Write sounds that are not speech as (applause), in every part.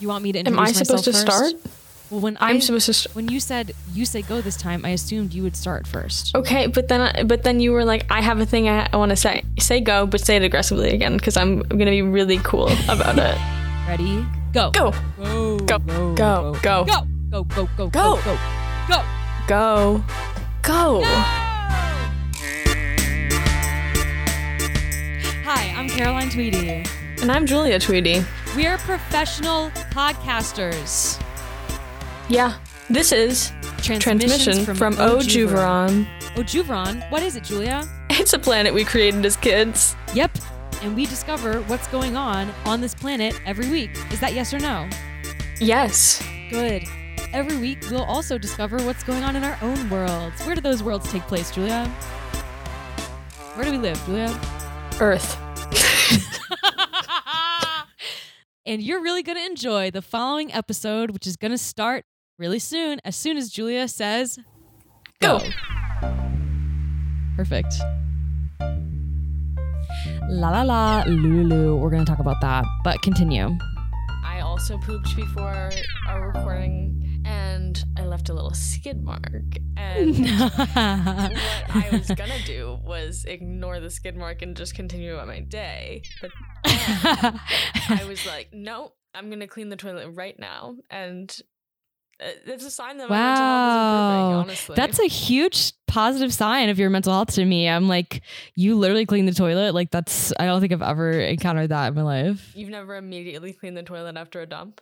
You want me to introduce myself? Am I supposed to myself start? Well, when I'm I supposed to. St- when you said you say go this time, I assumed you would start first. okay, but then I, but then you were like, I have a thing I, I want to say. Say go, but say it aggressively again because I'm gonna be really cool about it. Ready? Go. Go, Go. Go. Go. Go. Go. Go. Go. Go. Go. Go. Go. Go. go, go. Hi, I'm Caroline Tweedy. And I'm Julia Tweedy. We are professional podcasters. Yeah, this is transmission from, O Juveron. O Juveron? What is it, Julia? It's a planet we created as kids. Yep. And we discover what's going on on this planet every week. Is that yes or no? Yes. Good. Every week, we'll also discover what's going on in our own worlds. Where do those worlds take place, Julia? Where do we live, Julia? Earth. And you're really going to enjoy the following episode, which is going to start really soon, as soon as Julia says Go. Perfect. La la la, Lulu. We're going to talk about that, but continue. I also pooped before our recording and I left a little (laughs) skid mark. And (laughs) what I was gonna do was ignore the skid mark and just continue about my day. But I was (laughs) like, no, I'm gonna clean the toilet right now. And uh, it's a sign that my mental health is improving, honestly. That's a huge positive sign of your mental health to me. I'm like, you literally clean the toilet. Like, that's, I don't think I've ever encountered that in my life. You've never immediately cleaned the toilet after a dump?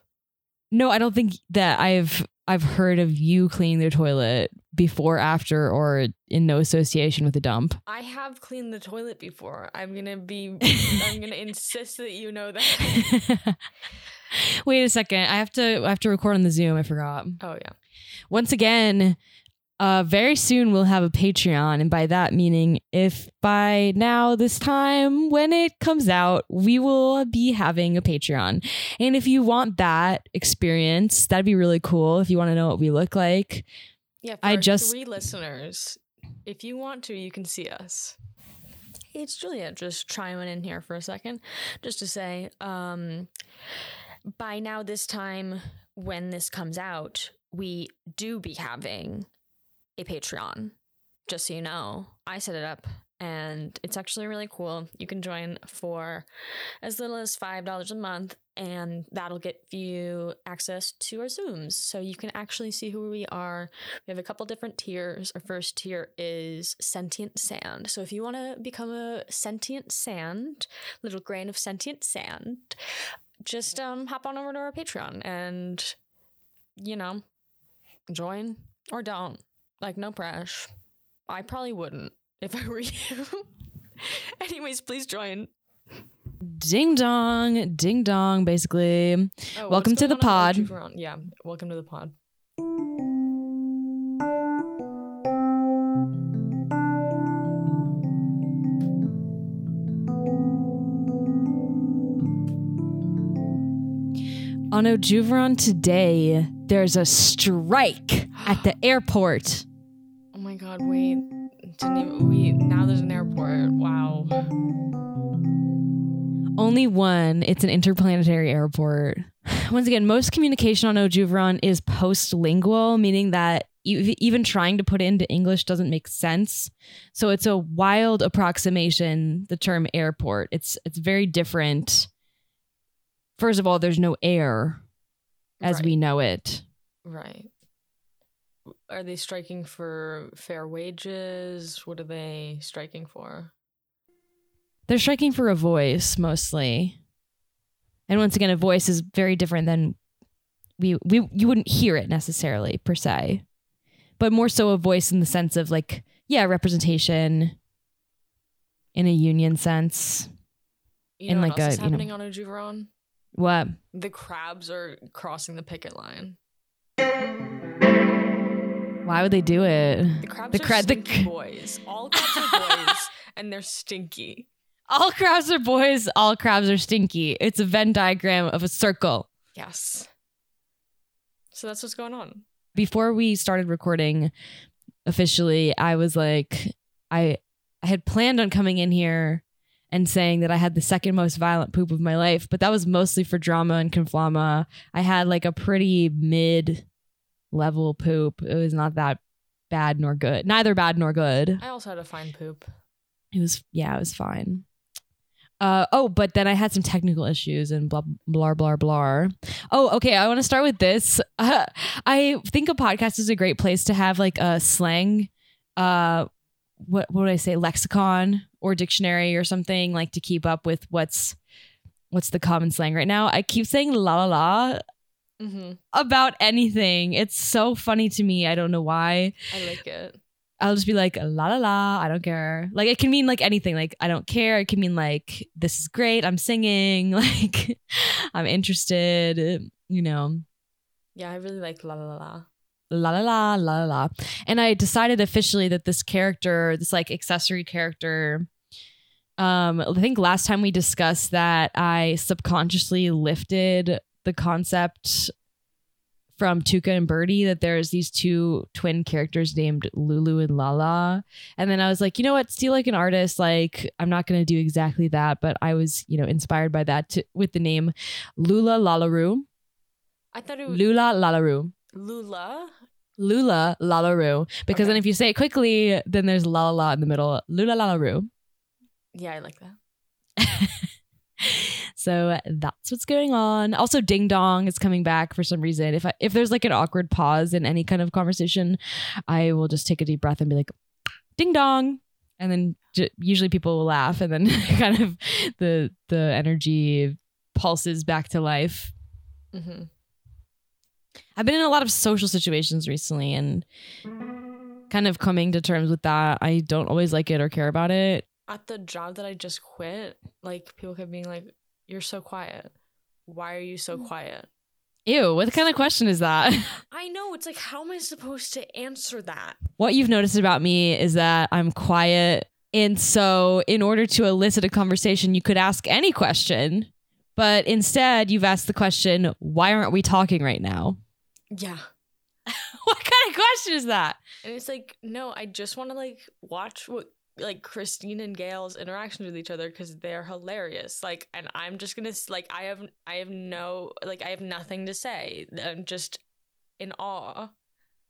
No, I don't think that I've, I've heard of you cleaning the toilet before, after, or in no association with a dump. I have cleaned the toilet before. I'm gonna be I'm gonna (laughs) insist that you know that. (laughs) Wait a second. I have to, I have to record on the Zoom. I forgot. Oh yeah. once again, uh, very soon we'll have a Patreon. And by that meaning, if by now, this time, when it comes out, we will be having a Patreon. And if you want that experience, that'd be really cool. If you want to know what we look like, Yeah, I just- three listeners, if you want to, you can see us. Hey, it's Julia. Just chiming in here for a second, just to say, um, by now this time when this comes out, we do be having a Patreon. Just so you know, I set it up. And it's actually really cool. You can join for as little as $5 a month, and that'll get you access to our Zooms. So you can actually see who we are, we have a couple different tiers. Our first tier is sentient sand. So if you want to become a sentient sand, little grain of sentient sand, just um hop on over to our Patreon and you know, join or don't. Like no pressure. I probably wouldn't if I were (laughs) you. Anyways, please join. ding dong, ding dong, basically. Oh, Welcome to the pod. Yeah, welcome to the pod. On O Juveron today, there's a strike at the (gasps) airport. My god, wait. Didn't even we now there's an airport. Wow. Only one. It's an interplanetary airport. (sighs) Once again, most communication on O Juveron is postlingual, meaning that even trying to put it into English doesn't make sense. So it's a wild approximation. The term airport. It's it's very different. First of all, there's no air as right, we know it. Right. Are they striking for fair wages? What are they striking for? They're striking for a voice mostly. And once again, a voice is very different than we we you wouldn't hear it necessarily per se. But more so a voice in the sense of like, yeah, representation in a union sense. You In like a, is you know- happening on O Juveron? What? The crabs are crossing the picket line. Why would they do it? The crabs The are cra- the stinky c- boys. All crabs are boys, (laughs) and they're stinky. All crabs are boys, all crabs are stinky. It's a Venn diagram of a circle. Yes. So that's what's going on. before we started recording officially, I was like, I I had planned on coming in here and saying that I had the second most violent poop of my life, but that was mostly for drama and conflama. I had like a pretty mid level poop. It was not that bad nor good. Neither bad nor good. I also had a fine poop. It was yeah, it was fine. Uh, oh, but then I had some technical issues and blah blah blah blah. Oh, okay. I want to start with this. Uh, (laughs) I think a podcast is a great place to have like a slang. Uh, what what would I say? Lexicon or dictionary or something like to keep up with what's what's the common slang right now. I keep saying la la la Mm-hmm. about anything. It's so funny to me. I don't know why. I like it. I'll just be like la la la. I don't care. Like it can mean like anything. Like I don't care. It can mean like this is great. I'm singing. (laughs) Like I'm interested. You know, Yeah, I really like la la la la. la la la la la la. And I decided officially that this character, this like accessory character. Um, I think last time we discussed that I subconsciously lifted the concept from Tuca and Birdie that there's these two twin characters named Lulu and Lala. And then I was like, you know what? Steal like an artist. Like, I'm not going to do exactly that, but I was, you know, inspired by that to, with the name Lula Lalaroo. I thought it was Lula Lalaroo. Lula. Lula Lalaroo. Because Okay. then if you say it quickly, then there's La La La in the middle. Lula Lalaroo. Yeah, I like that. (laughs) So that's what's going on. Also, Ding Dong is coming back for some reason. If I, if there's like an awkward pause in any kind of conversation, I will just take a deep breath and be like, "Ding Dong," and then j- usually people will laugh, and then (laughs) kind of the the energy pulses back to life. Mm-hmm. I've been in a lot of social situations recently, and kind of coming to terms with that. I don't always like it or care about it. At the job that I just quit, like people kept being like, "You're so quiet. Why are you so mm. quiet?" Ew, what kind of question is that? (laughs) I know. It's like, how am I supposed to answer that? what you've noticed about me is that I'm quiet. And so, in order to elicit a conversation, you could ask any question. But instead, you've asked the question, why aren't we talking right now? (laughs) Yeah. what kind of question is that? And it's like, no, I just want to like watch what like Christine and Gail's interactions with each other because they're hilarious. Like, and I'm just gonna like, I have, I have no, like, I have nothing to say. I'm just in awe.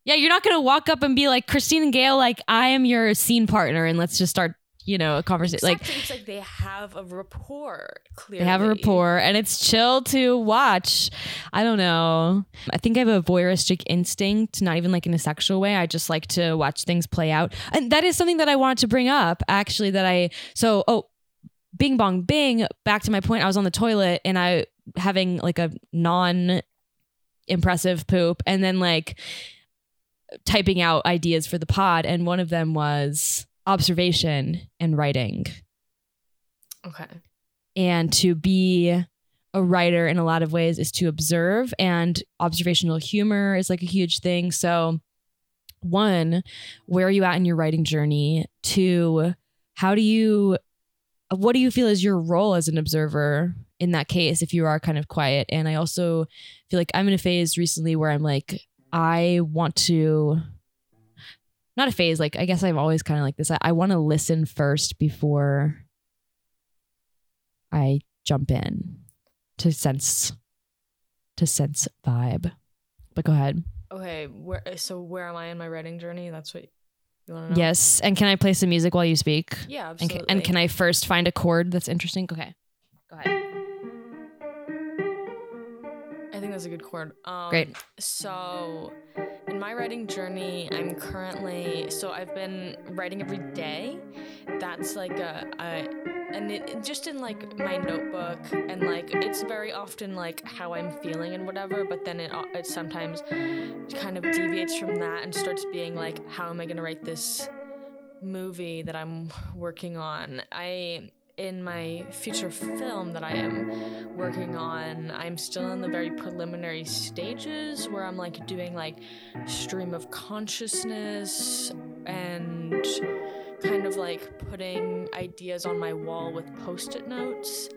Yeah, you're not to walk up and be like, Christine and Gail, like, I am your scene partner, and let's just start, you know, a conversation. Like, it's like they have a rapport. Clearly, They have a rapport and it's chill to watch. I don't know. I think I have a voyeuristic instinct, not even like in a sexual way. I just like to watch things play out. And that is something that I wanted to bring up actually that I so oh bing bong bing back to my point I was on the toilet and I having like a non impressive poop and then like typing out ideas for the pod and one of them was observation and writing. Okay. and to be a writer in a lot of ways is to observe and observational humor is like a huge thing. So one where are you at in your writing journey? Two how do you what do you feel is your role as an observer in that case if you are kind of quiet? And i also feel like i'm in a phase recently where i'm like i want to not a phase like i guess i've always kind of like this i, I want to listen first before I jump in to sense to sense vibe. But go ahead. Okay. Where? So where am I in my writing journey? That's what you want to know. Yes, and can I play some music while you speak? Yeah. And can, and can I first find a chord that's interesting? Okay. Go ahead. I think that's a good chord. Um, Great. So, my writing journey, I'm currently so I've been writing every day. That's like a, a and it just in like my notebook and like it's very often like how I'm feeling and whatever. But then it uh, it sometimes kind of deviates from that and starts being like, how am I gonna write this movie that I'm working on? I in my future film that I am working on, I'm still in the very preliminary stages where I'm like doing like stream of consciousness and kind of like putting ideas on my wall with post-it notes.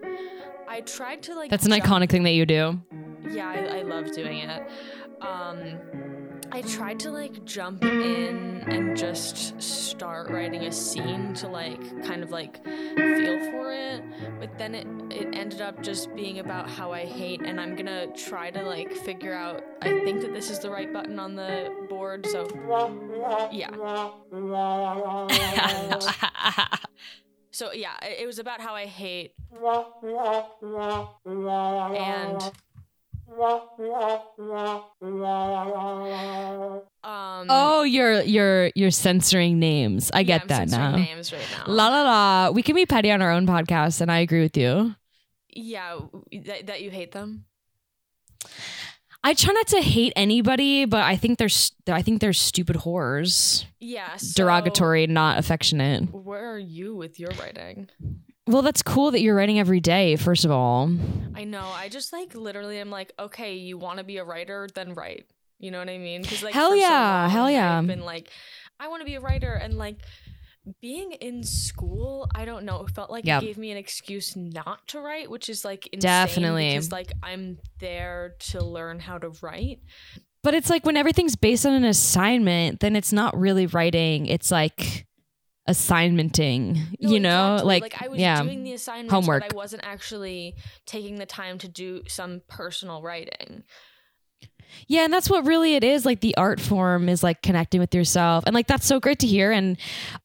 I tried to like That's an jump- iconic thing that you do. yeah, I, I love doing it. Um, I tried to like jump in and just start writing a scene to like kind of like feel for it, but then it it ended up just being about how I hate and I'm going to try to like figure out I think that this is the right button on the board, so yeah. (laughs) so yeah, it, was about how I hate and um oh, you're you're you're censoring names. I yeah, get I'm that now. Names right now. La la la. We can be petty on our own podcast, and I agree with you. yeah, that, that you hate them. I try not to hate anybody, but I think they're I think they're stupid whores, Yeah, so derogatory, not affectionate. Where are you with your writing? Well, that's cool that you're writing every day. First of all, I know. I just like literally I'm like, okay, you want to be a writer, then write. You know what I mean? Because like, Hell for so yeah, long, hell yeah. I've been like, I want to be a writer, and like being in school, I don't know, it felt like Yep. it gave me an excuse not to write, which is like insane Definitely. because like I'm there to learn how to write. but it's like when everything's based on an assignment, then it's not really writing. It's like assignmenting. No, you know, exactly. like, I was yeah. doing the assignments, Homework. but I wasn't actually taking the time to do some personal writing. Yeah, and that's what really it is. Like the art form is like connecting with yourself. And like that's so great to hear. And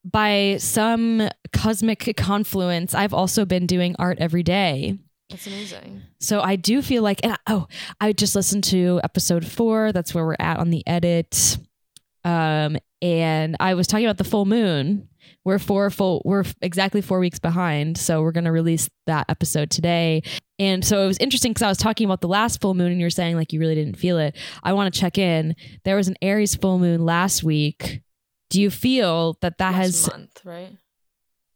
by some cosmic confluence, I've also been doing art every day. That's amazing. So I do feel like, and I, oh, I just listened to episode four. That's where we're at on the edit. Um, and I was talking about the full moon. We're four full, we're exactly four weeks behind. So we're going to release that episode today. And so it was interesting because I was talking about the last full moon and you're saying like you really didn't feel it. I want to check in. There was an Aries full moon last week. Do you feel that that last has month, right?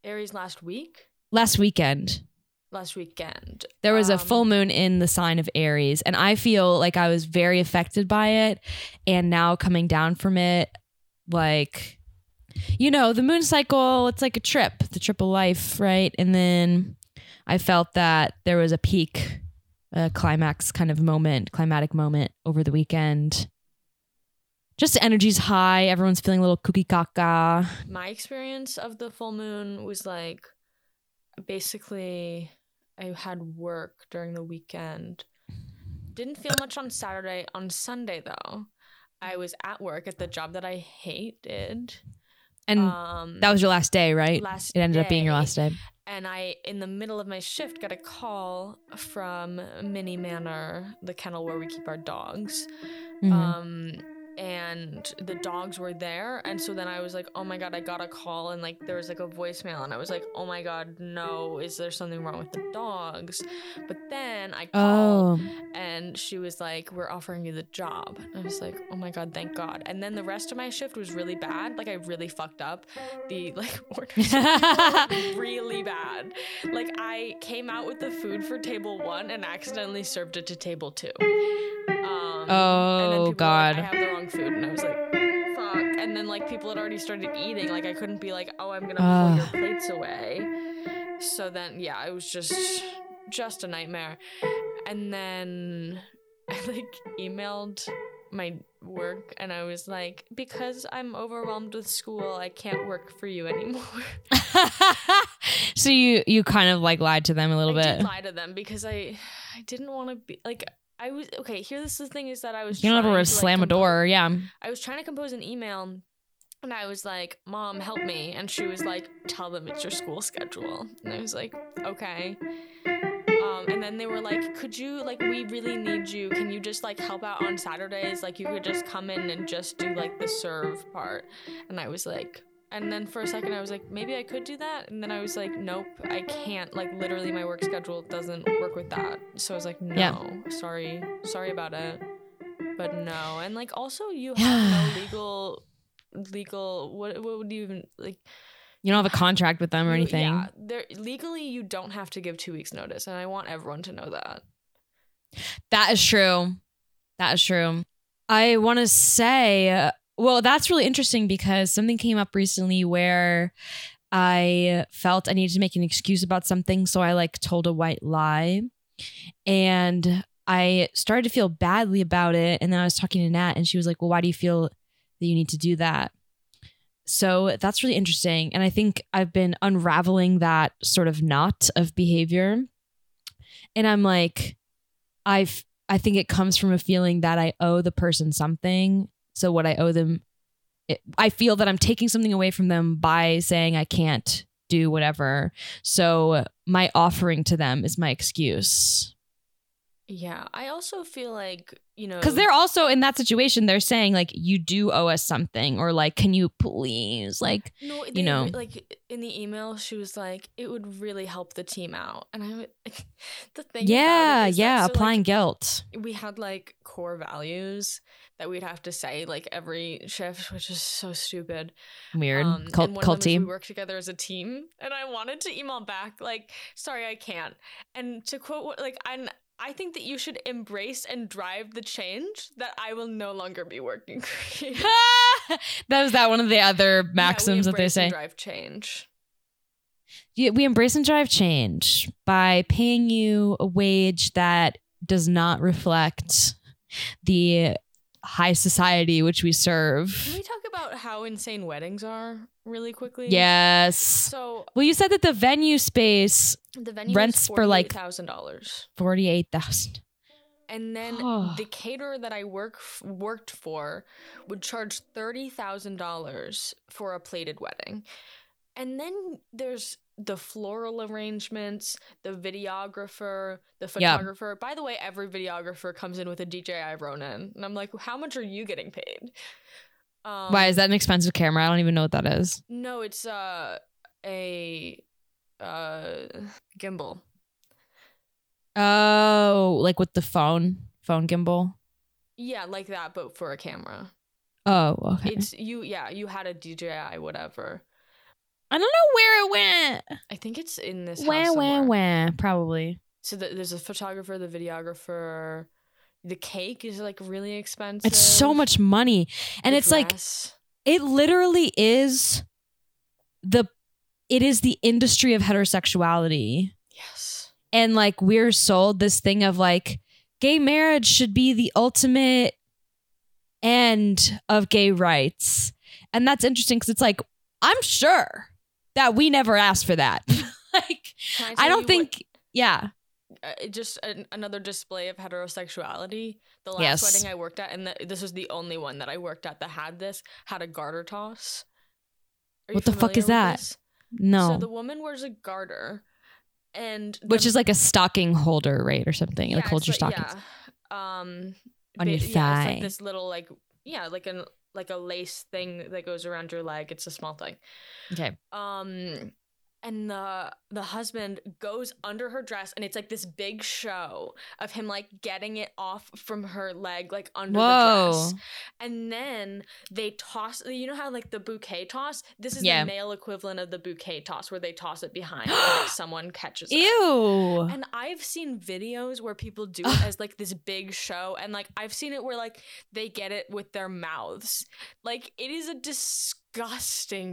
Aries last week, last weekend? last weekend. There was a Um, full moon in the sign of Aries, and I feel like I was very affected by it. And now coming down from it, like, you know, the moon cycle, it's like a trip, the trip of life, right? And then I felt that there was a peak, a climax kind of moment, climatic moment over the weekend. Just the energy's high. Everyone's feeling a little cookie caca. My experience of the full moon was like basically I had work during the weekend. Didn't feel much on Saturday. On Sunday though, I was at work at the job that I hated. And um that was your last day, right? last It ended up being your last day. and I, in the middle of my shift, got a call from Mini Manor, the kennel where we keep our dogs. Mhm. Um, and the dogs were there, and so then I was like, "Oh my god!" I got a call, and like there was like a voicemail, and I was like, "Oh my god, no! Is there something wrong with the dogs?" But then I called, oh. and she was like, "We're offering you the job." I was like, "Oh my god, thank God!" And then the rest of my shift was really bad. Like I really fucked up. The (laughs) like orders (laughs) really bad. Like I came out with the food for table one and accidentally served it to table two. Um, Um, and then Oh, were like, God. I have the wrong food, and I was like, "Fuck!" And then like people had already started eating. Like I couldn't be like, "Oh, I'm gonna pull Ugh. your plates away." So then, yeah, it was just just a nightmare. And then (laughs) I like emailed my work and I was like, because I'm overwhelmed with school, I can't work for you anymore. (laughs) (laughs) so you you kind of like lied to them a little I bit. did lie to them because I I didn't want to be like I was okay. Here, this is the thing is that I was You don't ever to, like, slam a compose- door. Yeah. I was trying to compose an email. And I was like, Mom, help me. And she was like, Tell them it's your school schedule. And I was like, Okay. Um, and then they were like, Could you, like, we really need you. Can you just, like, help out on Saturdays? Like, you could just come in and just do, like, the serve part. And I was like, and then for a second, I was like, maybe I could do that. And then I was like, nope, I can't. Like, literally, my work schedule doesn't work with that. So I was like, no, Yeah. sorry. Sorry about it. But no. And, like, also, you (sighs) have no legal, legal, what, what would you even, like, You don't have a contract with them or anything. Yeah, there legally you don't have to give two weeks notice, and I want everyone to know that. That is true. That is true. I want to say, uh, well, that's really interesting because something came up recently where I felt I needed to make an excuse about something. So I like told a white lie. And I started to feel badly about it. And then I was talking to Nat, and she was like, Well, why do you feel that you need to do that? So that's really interesting. And I think I've been unraveling that sort of knot of behavior. And I'm like, I've, I think it comes from a feeling that I owe the person something. So what I owe them, it, I feel that I'm taking something away from them by saying I can't do whatever. So my offering to them is my excuse. Yeah, I also feel like, you know, Because they're also in that situation, they're saying, like, you do owe us something, or like, can you please? Like, no, you know. like in the email, she was like, it would really help the team out. And I would, (laughs) the thing, yeah, about it is that- yeah, so, like, applying guilt. we had like core values that we'd have to say like every shift, which is so stupid. Weird. Um, Cult, and one of them culty. we work together as a team, and I wanted to email back like, "Sorry, I can't." And to quote what like I I think that you should embrace and drive the change that I will no longer be working (laughs) for you. (laughs) that was that one of the other Yeah, maxims that they say. drive change. Yeah, we embrace and drive change by paying you a wage that does not reflect the high society which we serve. Can we talk about how insane weddings are really quickly? Yes. So Well, you said that the venue space the venue Rents for, like- thousand dollars, forty eight thousand. and then Oh. (sighs) the caterer that I work f- worked for would charge thirty thousand dollars for a plated wedding, and then there's the floral arrangements, the videographer, the Yeah. photographer. By the way, every videographer comes in with a DJI Ronin, and I'm like, how much are you getting paid? Um, Why is that an expensive camera? I don't even know what that is. No, it's uh a uh gimbal. Oh, like with the phone, phone gimbal. Yeah, like that, but for a camera. Oh, okay. It's you. Yeah, you had a DJI, whatever. I don't know where it went. I think it's in this house where, where? wah. Probably. So the, there's a photographer, the videographer. The cake is like really expensive. It's so much money, and The it's like it literally is the it is the industry of heterosexuality yes. and like we're sold this thing of like gay marriage should be the ultimate end of gay rights and that's interesting because it's like i'm sure that we never asked for that (laughs) like i don't think what- yeah uh, just an, another display of heterosexuality. The last Yes. wedding I worked at, and the, this was the only one that I worked at that had this, had a garter toss. What the fuck is that? this? no So the woman wears a garter, and which is like a stocking holder right or something yeah, like holds your like- stockings Yeah. Um, On your ba- Yeah, it's thigh. like this little like yeah, like an like a lace thing that goes around your leg. It's a small thing. okay um and the the husband goes under her dress and it's like this big show of him like getting it off from her leg like under the whoa. dress. And then they toss you know how like the bouquet toss? This is Yeah. the male equivalent of the bouquet toss where they toss it behind and (gasps) like someone catches it. Ew. And I've seen videos where people do it as like this big show, and like I've seen it where like they get it with their mouths. Like it is a disgusting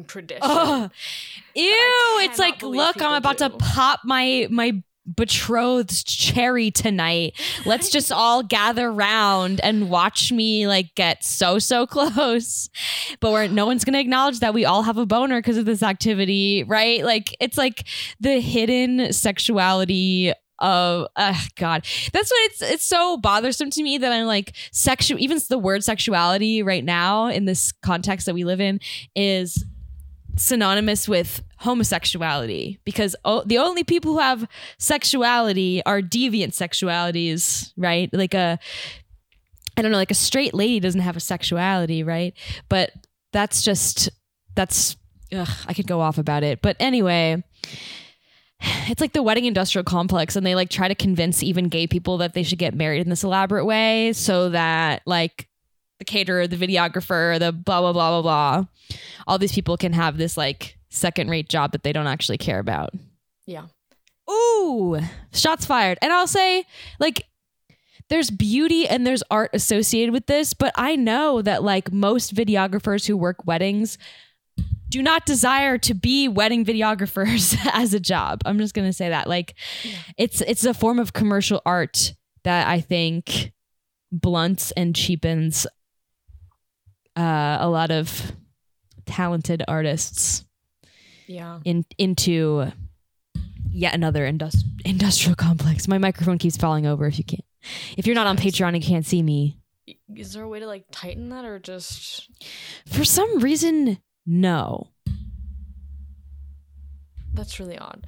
tradition. Ugh. Ew! It's like, look, I'm about to pop my my betrothed's cherry tonight. Let's just all gather round and watch me like get so so (laughs) close. But we're no one's gonna acknowledge that we all have a boner because of this activity, right? Like it's like the hidden sexuality of uh, God. That's what it's it's so bothersome to me that I'm like sexual even the word sexuality right now in this context that we live in is synonymous with homosexuality because oh, the only people who have sexuality are deviant sexualities, right? Like a I don't know, like a straight lady doesn't have a sexuality, right? But that's just that's ugh, I could go off about it. But anyway, it's like the wedding industrial complex and they like try to convince even gay people that they should get married in this elaborate way so that like the caterer, the videographer, the blah blah blah blah blah. All these people can have this like second rate job that they don't actually care about. Yeah. Ooh, shots fired. And I'll say, like, there's beauty and there's art associated with this, but I know that like most videographers who work weddings do not desire to be wedding videographers (laughs) as a job. I'm just gonna say that. Like Yeah. it's it's a form of commercial art that I think blunts and cheapens uh, a lot of talented artists Yeah. in into yet another industri- industrial complex. My microphone keeps falling over. If you can't, if you're not on Patreon and can't see me, Is there a way to like tighten that or just for some reason, no. that's really odd.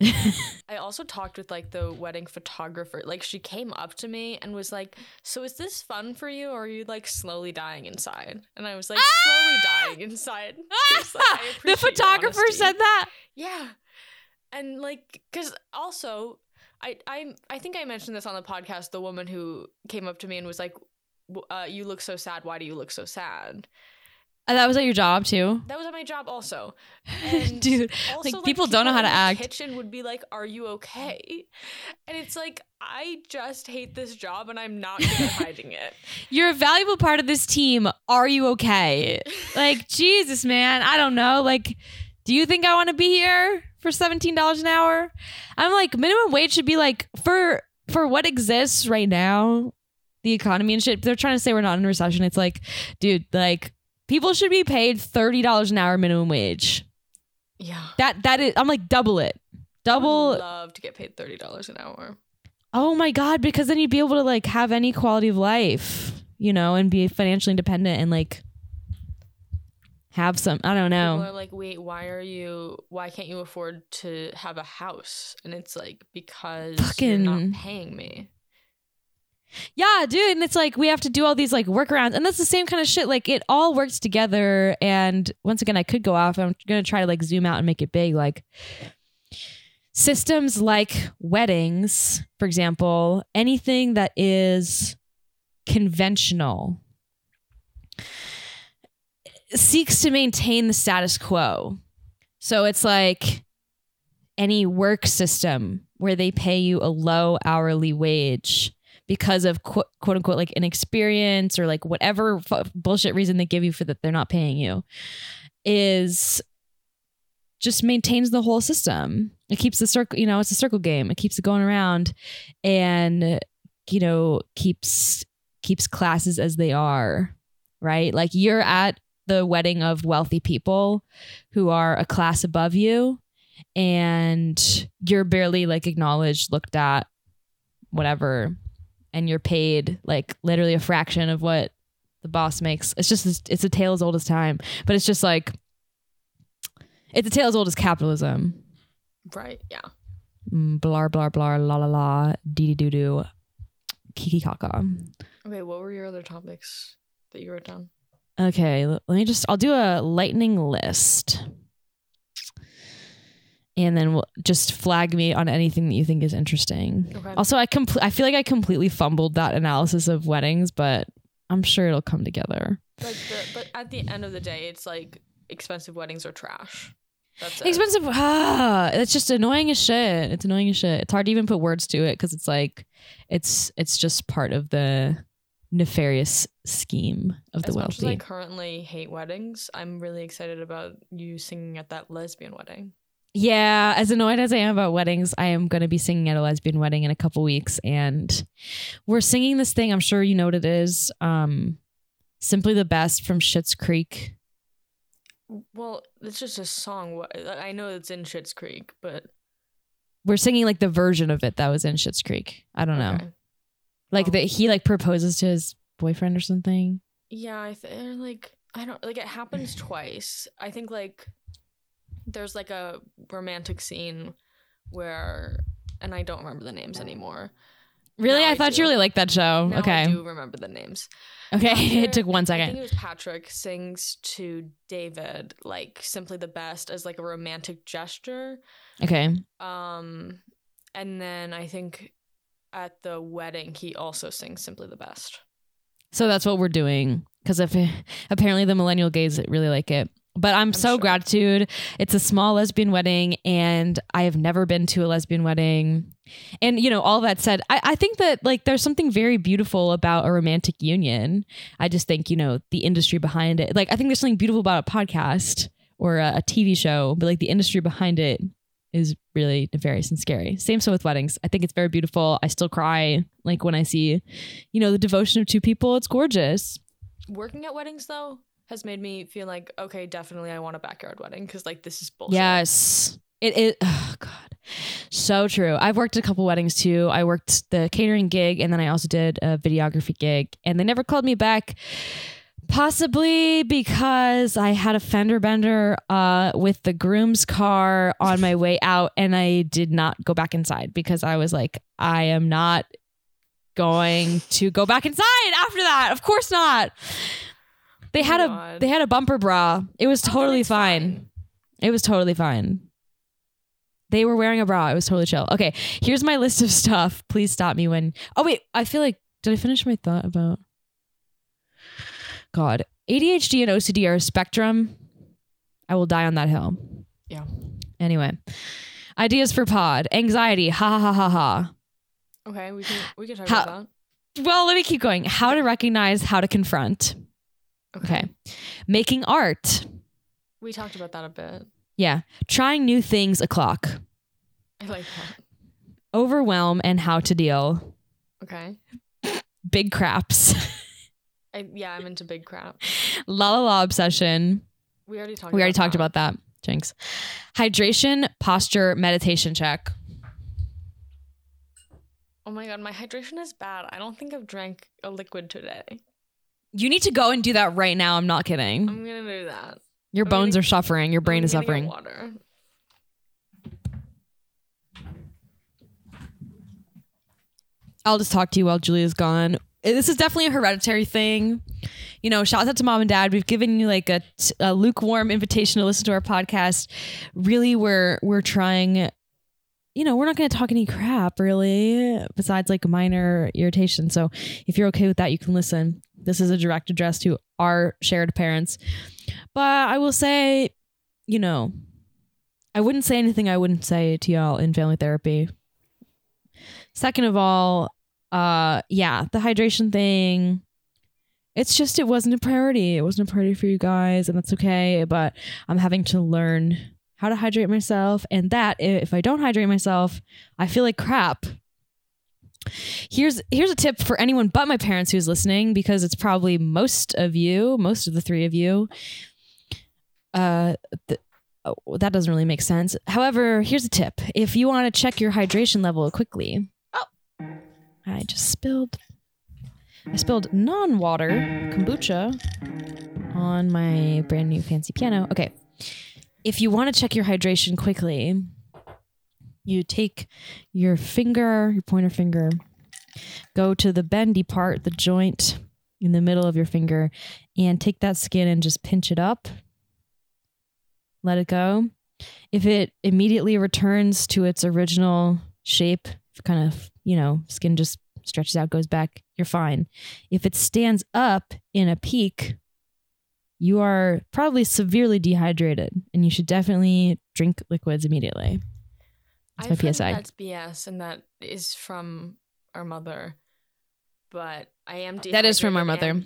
(laughs) I also talked with like the wedding photographer. Like she came up to me and was like, "So is this fun for you, or are you like slowly dying inside?" And I was like, "Slowly dying inside." (laughs) Was like, the photographer honesty." said that. Yeah, and like, cause also, I I I think I mentioned this on the podcast. The woman who came up to me and was like, w- uh, "You look so sad. Why do you look so sad?" And that was at your job too, That was at my job also. (laughs) And dude. also, like, people don't know how to act. Kitchen would be like, "Are you okay?" And it's like, I just hate this job, and I'm not good at (laughs) hiding it. You're a valuable part of this team. Are you okay? Like (laughs) Jesus, man. I don't know. Like, do you think I want to be here for seventeen dollars an hour? I'm like, minimum wage should be like for for what exists right now, the economy and shit. They're trying to say we're not in a recession. It's like, dude, like people should be paid thirty dollars an hour minimum wage. Yeah, That that is. I'm like double it. I would Double. love to get paid thirty dollars an hour. Oh my god, because then you'd be able to like have any quality of life, you know, and be financially independent and like have some I don't know. People are like, "Wait, why are you? Why can't you afford to have a house?" And it's like because you're not paying me. Yeah, dude, and it's like we have to do all these like workarounds and that's the same kind of shit like it all works together and once again I could go off I'm to try to like zoom out and make it big like systems like weddings, for example, anything that is conventional seeks to maintain the status quo. So it's like any work system where they pay you a low hourly wage because of quote, quote unquote like inexperience or like whatever f- bullshit reason they give you for that they're not paying you is just maintains the whole system. It keeps the circle, you know, it's a circle game. It keeps it going around and you know, keeps keeps classes as they are, right? Like you're at the wedding of wealthy people who are a class above you and you're barely like acknowledged, looked at, whatever, and you're paid like literally a fraction of what the boss makes. It's just it's a tale as old as time, but it's just like it's a tale as old as capitalism. Right? Yeah. Mm, Blah blah blah la la la dee dee doo doo kiki kaka. Okay. What were your other topics that you wrote down? Okay, let me just I'll do a lightning list. And then we'll just flag me on anything that you think is interesting. Okay. Also, I compl- I feel like I completely fumbled that analysis of weddings, but I'm sure it'll come together. like the, but at the end of the day, it's like expensive weddings are trash. That's it. Expensive. Ah, it's just annoying as shit. It's annoying as shit. It's hard to even put words to it because it's like, it's it's just part of the nefarious scheme of the as much as I currently hate weddings, I'm really excited about you singing at that lesbian wedding. Yeah, as annoyed as I am about weddings, I am going to be singing at a lesbian wedding in a couple weeks, and we're singing this thing. I'm sure you know what it is. Um, Simply the best from Schitt's Creek. Well, it's just a song. I know it's in Schitt's Creek, but We're singing like the version of it that was in Schitt's Creek. I don't know, okay. like Oh. that he like proposes to his boyfriend or something. Yeah, I th- like I don't like it happens (sighs) twice. I think like there's like a romantic scene where and I don't remember the names anymore. Really, Now I thought do. you really liked that show. Now I okay, do remember the names. okay, (laughs) it After- took one I think second. it was Patrick sings to David like simply the best as like a romantic gesture. Okay, Um and then I think at the wedding he also sings simply the best. so that's what we're doing because if (laughs) apparently the millennial gays really like it. But I'm, so sure. gratitude. It's a small lesbian wedding, and I have never been to a lesbian wedding. And you know, all that said, I, I think that like there's something very beautiful about a romantic union. I just think you know the industry behind it. Like I think there's something beautiful about a podcast or a, a TV show, but like the industry behind it is really nefarious and scary. Same so with weddings. I think it's very beautiful. I still cry like when I see, you know, the devotion of two people. It's gorgeous. Working at weddings though has made me feel like okay, definitely I want a backyard wedding because like this is bullshit. Yes. It is (sighs) oh god. So true. I've worked a couple weddings too. I worked the catering gig and then I also did a videography gig and they never called me back. Possibly because I had a fender bender uh, with the groom's car on my way out, and I did not go back inside because I was like, I am not going to go back inside after that. Of course not. They oh had Oh a God. they had a bumper bra. It was totally fine. fine. It was totally fine. They were wearing a bra. It was totally chill. Okay, here's my list of (laughs) stuff. Please stop me when. Oh wait, I feel like did I finish my thought about? God, ADHD and OCD are a spectrum. I will die on that hill. Yeah. Anyway, ideas for pod. Anxiety. Ha ha ha ha ha. Okay, we can we can talk How- about Well, let me keep going. How to recognize, how to confront. Okay. Making art. We talked about that a bit. Yeah. Trying new things o'clock. I like that. Overwhelm and how to deal. Okay. Big craps. (laughs) I, yeah, I'm into big crap. La la la obsession. We already talked. We already talked that. about that. Jinx. Hydration, posture, meditation check. Oh my god, my hydration is bad. I don't think I've drank a liquid today. You need to go and do that right now. I'm not kidding. I'm gonna do that. Your I'm bones gonna- are suffering. Your brain I'm is suffering. Water. I'll just talk to you while Julia's gone. Uh, this is definitely a hereditary thing. You know, shout out to mom and dad. We've given you like a, a lukewarm invitation to listen to our podcast. Really, we're we're trying. You know, we're not going to talk any crap really, besides like a minor irritation. So, if you're okay with that, you can listen. This is a direct address to our shared parents. But I will say, you know, I wouldn't say anything I wouldn't say to y'all in family therapy. Second of all, uh yeah, the hydration thing. It's just it wasn't a priority. It wasn't a priority for you guys, and that's okay. But I'm having to learn how to hydrate myself, and that if I don't hydrate myself, I feel like crap. Here's here's a tip for anyone but my parents who's listening, because it's probably most of you, most of the three of you. Uh, th- oh, that doesn't really make sense. However, here's a tip: if you want to check your hydration level quickly, oh, I just spilled. I spilled non-water kombucha on my brand new fancy piano. Okay, if you want to check your hydration quickly, you take your finger, your pointer finger, go to the bendy part, the joint in the middle of your finger, and take that skin and just pinch it up. Let it go. If it immediately returns to its original shape, kind of, you know, skin just stretches out, goes back, you're fine. If it stands up in a peak, you are probably severely dehydrated and you should definitely drink liquids immediately. That's my heard PSI. That's BS, and that is from our mother. But I am. That is from our mother.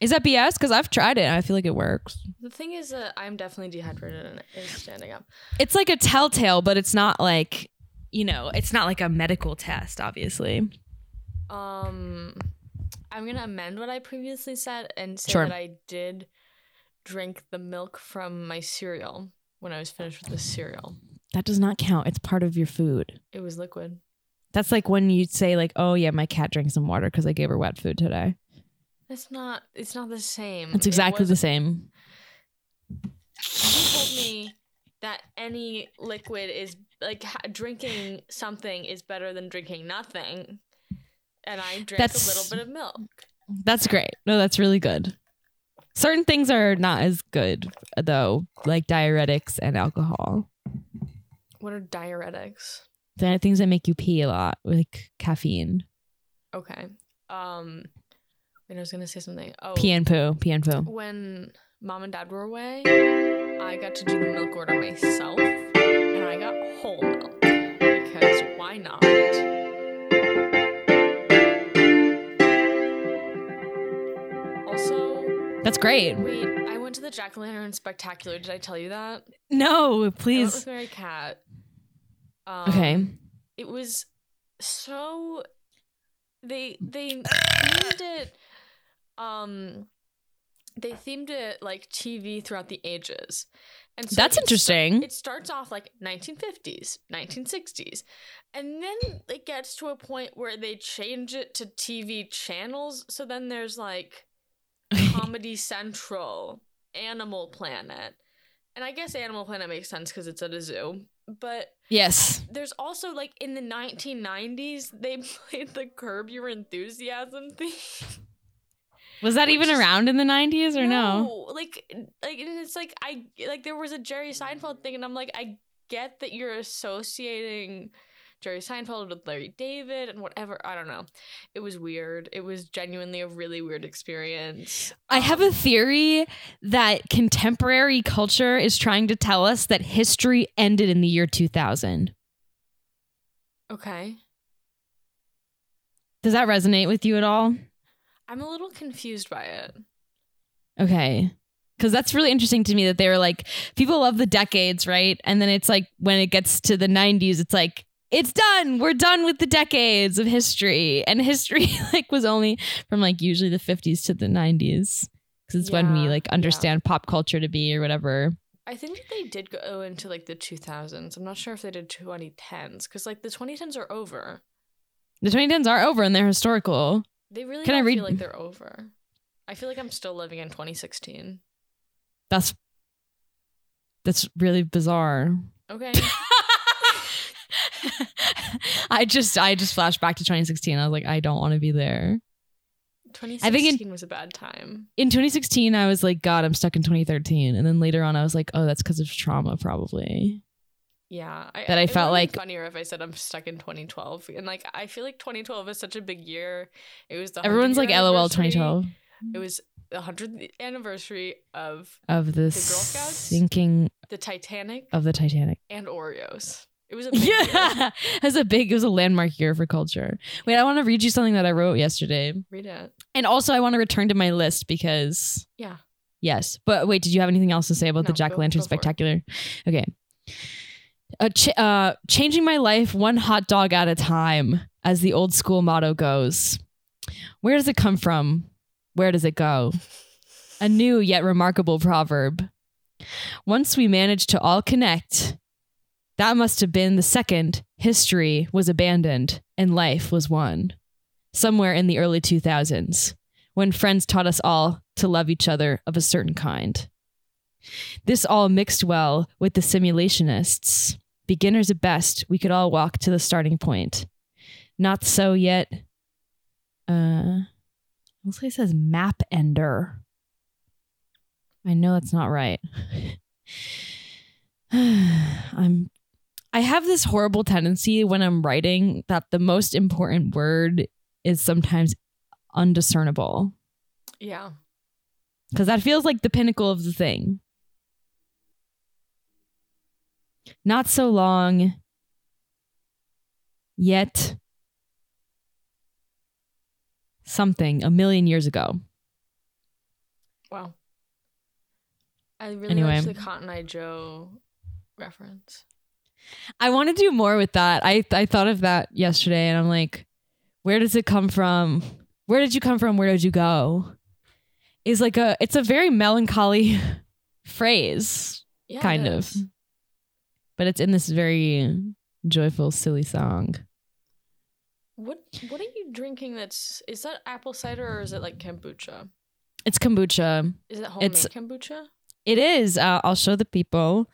Is that BS? Because I've tried it and I feel like it works. The thing is that I'm definitely dehydrated and is standing up. It's like a telltale, but it's not like, you know, it's not like a medical test, obviously. Um, I'm gonna amend what I previously said and say Sure. that I did drink the milk from my cereal when I was finished with the cereal. That does not count. It's part of your food. It was liquid. That's like when you say like, "Oh yeah, my cat drank some water because I gave her wet food today." It's not. It's not the same. It's It exactly the same. You told me that any liquid is like ha- drinking something is better than drinking nothing, and I drank That's- a little bit of milk. That's great. No, that's really good. Certain things are not as good though, like diuretics and alcohol. What are diuretics? The things that make you pee a lot, like caffeine, Okay. Um, wait, I was gonna say something. Oh, pee and poo, pee and poo. when mom and dad were away, I got to do the milk order myself, and I got whole milk because why not? Also, That's great. wait, went to the Jack o' Lantern Spectacular. Did I tell you that? No, I please. with Mary Cat. Um, Okay. It was so they they (laughs) themed it um they themed it like TV throughout the ages. And so That's it interesting. it starts off like 1950s, 1960s, and then it gets to a point where they change it to TV channels. So then there's like (laughs) Comedy Central, Animal Planet. And I guess Animal Planet makes sense because it's at a zoo. But yes. there's also like in the 1990s, they (laughs) played the Curb Your Enthusiasm theme. Was that even Which is- around in the 90s or no? Like, like and it's like I like there was a Jerry Seinfeld thing, and I'm like, I get that you're associating Jerry Seinfeld with Larry David and whatever. I don't know. It was weird. It was genuinely a really weird experience. I have Um, a theory that contemporary culture is trying to tell us that history ended in the year 2000. okay. Does that resonate with you at all? I'm a little confused by it. Okay. Because that's really interesting to me that they were like, people love the decades, right? And then it's like, when it gets to the 90s, it's like, it's done. We're done with the decades of history. And history, (laughs) like, was only from like usually the 50s to the 90s. Because it's when we Yeah, like yeah. understand pop culture to be or whatever. I think that they did go into like the 2000s. I'm not sure if they did 2010s because like the 2010s are over. The 2010s are over and they're historical. They really Can I read- feel like they're over. I feel like I'm still living in 2016. That's that's really bizarre. Okay. (laughs) (laughs) I just I just flashed back to 2016. I was like, I don't want to be there. 2016 in- was a bad time. In 2016, I was like, God, I'm stuck in 2013. And then later on, I was like, oh, that's because of trauma, probably. Yeah. I, That I it felt like- funnier if I said I'm stuck in 2012. And like, I feel like 2012 is such a big year. It was the Everyone's like, LOL, 2012 It was the 100th anniversary of of the, Scouts? sinking the Titanic of the Titanic. and Oreos. It was a. (laughs) Yeah, it was a big, it was a landmark year for culture. Wait, I want to read you something that I wrote yesterday. Read it. And also, I want to return to my list because Yeah. Yes, but wait, did you have anything else to say about the Jack Lantern go for it. Spectacular? Okay. Uh, ch- uh, changing my life one hot dog at a time, as the old school motto goes. Where does it come from? Where does it go? A new yet remarkable proverb. Once we manage to all connect, that must have been the second history was abandoned and life was won. Somewhere in the early 2000s, when friends taught us all to love each other of a certain kind. This all mixed well with the simulationists. Beginners at best, we could all walk to the starting point. Not so yet. Uh, looks like it says map ender. I know that's not right. (sighs) I'm I have this horrible tendency when I'm writing that the most important word is sometimes undiscernible Yeah. because that feels like the pinnacle of the thing. Not so long yet something a million years ago. Wow. I really Anyway. liked the Cotton Eye Joe reference. I want to do more with that. I I thought of that yesterday and I'm like, where does it come from? Where did you come from? Where did you go? Is like a it's a very melancholy (laughs) phrase, Yeah, kind of. But it's in this very joyful, silly song. What What are you drinking? That's is that apple cider or is it like kombucha? It's kombucha. Is it homemade It's- kombucha? It is. Uh, I'll show the people.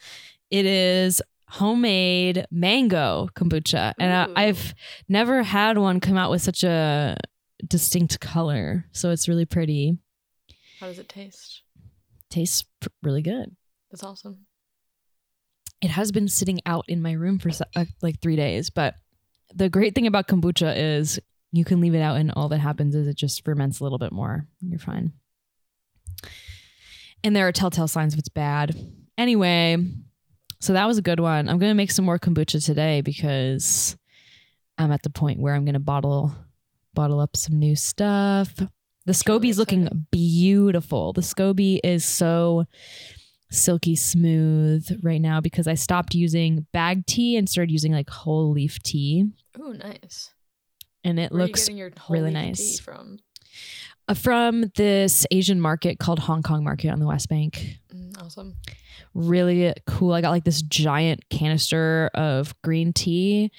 It is homemade mango kombucha, and Ooh. I, I've never had one come out with such a distinct color. So it's really pretty. How does it taste? Tastes pr- really good. That's awesome. It has been sitting out in my room for uh, like three days, but the great thing about kombucha is you can leave it out, and all that happens is it just ferments a little bit more. You're fine. And there are telltale signs if it's bad. Anyway, so that was a good one. I'm gonna make some more kombucha today because I'm at the point where I'm gonna bottle bottle up some new stuff. The SCOBY's looking beautiful. The SCOBY is so silky smooth right now because I stopped using bag tea and started using like whole leaf tea. Oh, nice. And it Where looks you really nice. tea from? uh, from this Asian market called Hong Kong Market on the West Bank. Awesome. Really cool. I got like this giant canister of green tea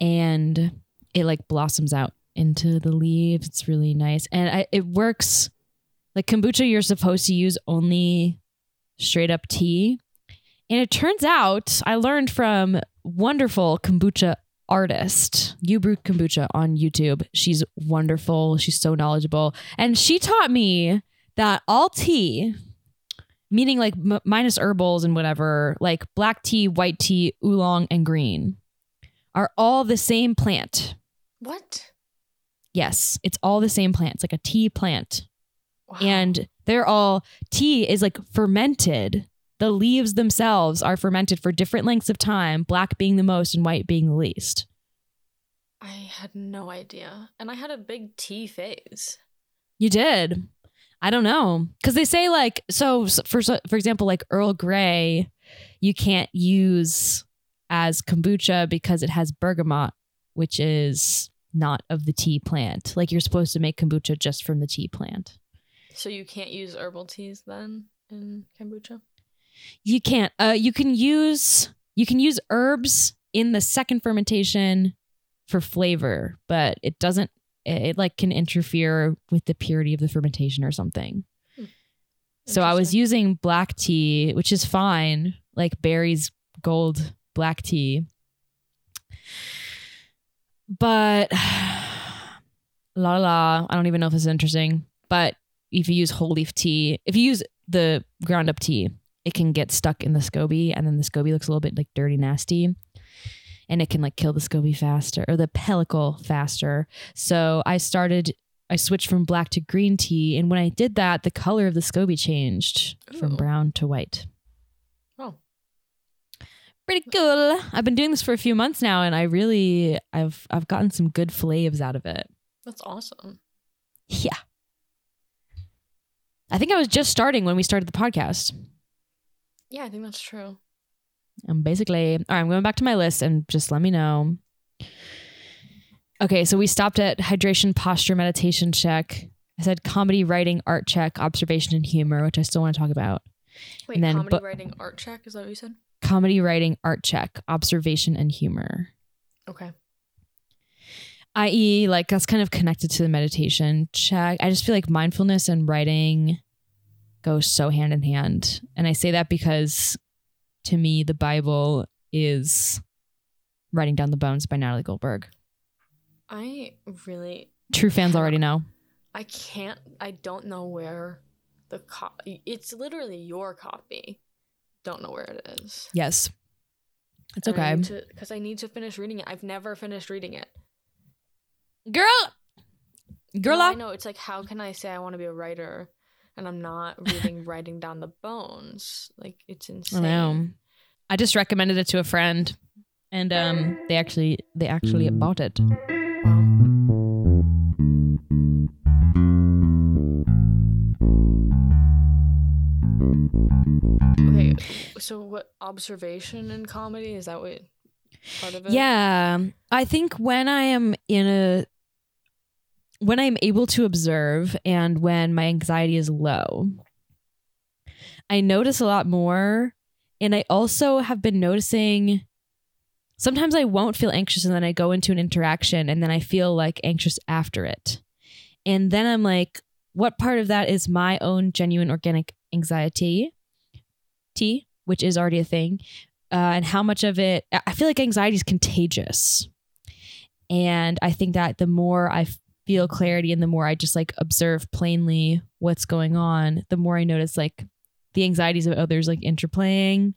and it like blossoms out into the leaves. It's really nice. And I, it works like kombucha, you're supposed to use only straight up tea. And it turns out I learned from wonderful kombucha artist, You Brew Kombucha on YouTube. She's wonderful. She's so knowledgeable. And she taught me that all tea, meaning like m- minus herbals and whatever, like black tea, white tea, oolong, and green, are all the same plant. What? Yes, it's all the same plant. It's like a tea plant. Wow. And they're all, tea is like fermented. The leaves themselves are fermented for different lengths of time, black being the most and white being the least. I had no idea. And I had a big tea phase. You did. I don't know because they say like so for for example like Earl Grey, you can't use as kombucha because it has bergamot, which is not of the tea plant. Like you're supposed to make kombucha just from the tea plant. So you can't use herbal teas then in kombucha? You can't. Uh, you can use you can use herbs in the second fermentation for flavor, but it doesn't. It, it, like can interfere with the purity of the fermentation or something. Hmm. So I was using black tea, which is fine, like Barry's gold black tea. But (sighs) la la, I don't even know if this is interesting. But if you use whole leaf tea, if you use the ground up tea, it can get stuck in the SCOBY and then the SCOBY looks a little bit like dirty nasty. And it can like kill the SCOBY faster or the pellicle faster. So I started I switched from black to green tea, and when I did that, the color of the SCOBY changed from brown to white. Oh. Pretty cool. I've been doing this for a few months now, and I really I've I've gotten some good flavs out of it. That's awesome. Yeah. I think I was just starting when we started the podcast. Yeah, I think that's true. And basically, all right, I'm going back to my list and just let me know. Okay, so we stopped at hydration, posture, meditation check. I said comedy, writing, art check, observation, and humor, which I still want to talk about. Wait, And then comedy bu- writing art check? Is that what you said? Comedy, writing, art check, observation, and humor. Okay. i.e., like that's kind of connected to the meditation check. I just feel like mindfulness and writing go so hand in hand. And I say that because to me, the Bible is Writing Down the Bones by Natalie Goldberg. I really True fans already know. I can't I don't know where the copy it's literally your copy. Don't know where it is. Yes. It's okay. Because I need to finish reading it. I've never finished reading it. Girl! Girl! No, I know. It's like, how can I say I want to be a writer and I'm not reading Writing Down the Bones? Like, it's I insane. know. I just recommended it to a friend and um they actually they actually bought it. Okay, so what observation in comedy is that what part of it? Yeah. I think when I am in a when I'm able to observe and when my anxiety is low, I notice a lot more. And I also have been noticing sometimes I won't feel anxious and then I go into an interaction and then I feel like anxious after it. And then I'm like, what part of that is my own genuine organic anxiety? T, which is already a thing, uh, and how much of it I- feel like anxiety is contagious. And I think that the more I feel clarity and the more I just like observe plainly what's going on, the more I notice like the anxieties of others like interplaying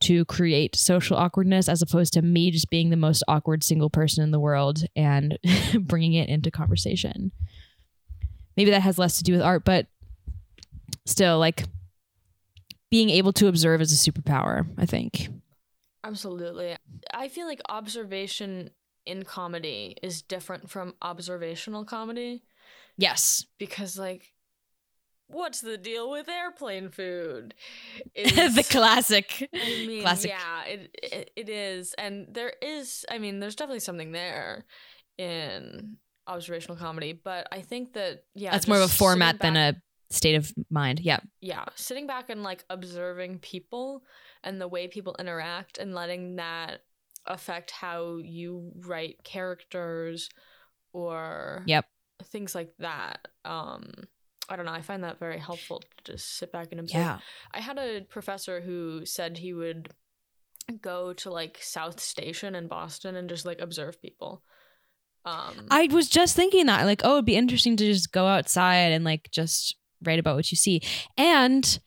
to create social awkwardness as opposed to me just being the most awkward single person in the world and (laughs) bringing it into conversation. Maybe that has less to do with art, but still like being able to observe is a superpower, I think. Absolutely. I feel like observation in comedy is different from observational comedy Yes. because, like, what's the deal with airplane food? (laughs) the classic. I mean, classic. yeah, it, it it is, and there is. I mean, there's definitely something there in observational comedy, but I think that yeah, That's more of a format than a state of mind. Yeah. yeah, sitting back and like observing people and the way people interact and letting that affect how you write characters or Yep. things like that. Um, I don't know. I find that very helpful to just sit back and observe. Yeah. I had a professor who said he would go to like South Station in Boston and just like observe people. Um, I was just thinking that, like, oh, it'd be interesting to just go outside and like just write about what you see. And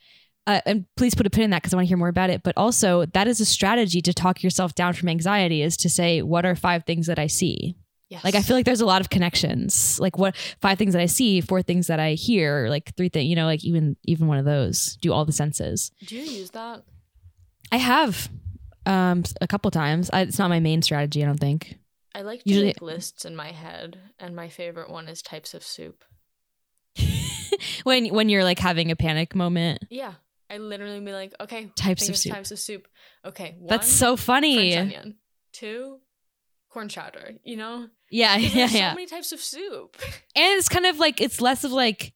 uh, and please put a pin in that because I want to hear more about it. But also, that is a strategy to talk yourself down from anxiety is to say, what are five things that I see? yes. Like, I feel like there's a lot of connections. Like, what five things that I see, four things that I hear, like three things, you know, like even even one of those do all the senses. Do you use that? I have um a couple times. I, it's not my main strategy, I don't think. I like to Usually- make lists in my head, and my favorite one is types of soup. (laughs) when when you're like having a panic moment. Yeah, I literally be like, okay, Types of soup. types of soup. Okay, one, That's so funny. French onion. Two, corn chowder. You know, Yeah, yeah, (laughs) yeah. so many types of soup. (laughs) and it's kind of like it's less of like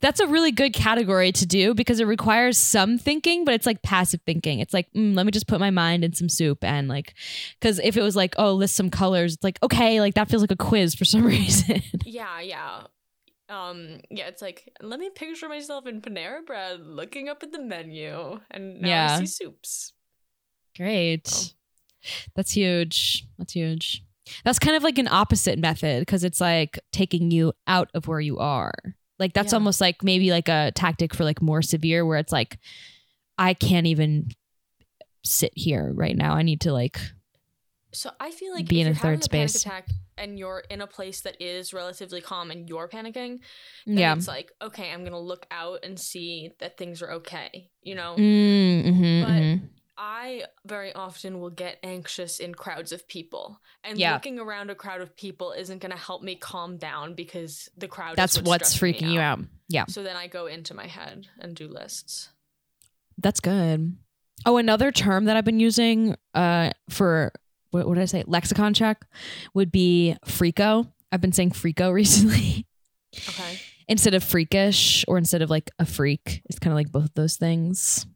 that's a really good category to do because it requires some thinking, but it's like passive thinking. It's like, mm, let me just put my mind in some soup and like, because if it was like, oh, list some colors, it's like, okay, like that feels like a quiz for some (laughs) reason. yeah, yeah. Um, yeah, it's like let me picture myself in Panera Bread looking up at the menu, and now Yeah. I see soups. Great. Oh. That's huge. That's huge. That's kind of like an opposite method because it's like taking you out of where you are. Like that's Yeah. almost like maybe like a tactic for like more severe where it's like I can't even sit here right now. I need to like So I feel like Be in a third space. attack and you're in a place that is relatively calm and you're panicking, then yeah. it's like okay, I'm gonna look out and see that things are okay. You know, Mm, mhm, But- mhm. I very often will get anxious in crowds of people, and Yeah. looking around a crowd of people isn't going to help me calm down because the crowd. That's is what's freaking you out. Yeah. So then I go into my head and do lists. That's good. Oh, another term that I've been using uh for what, what did I say? Lexicon check would be freako. I've been saying freako (laughs) recently. Okay. instead of freakish or instead of like a freak. It's kind of like both of those things.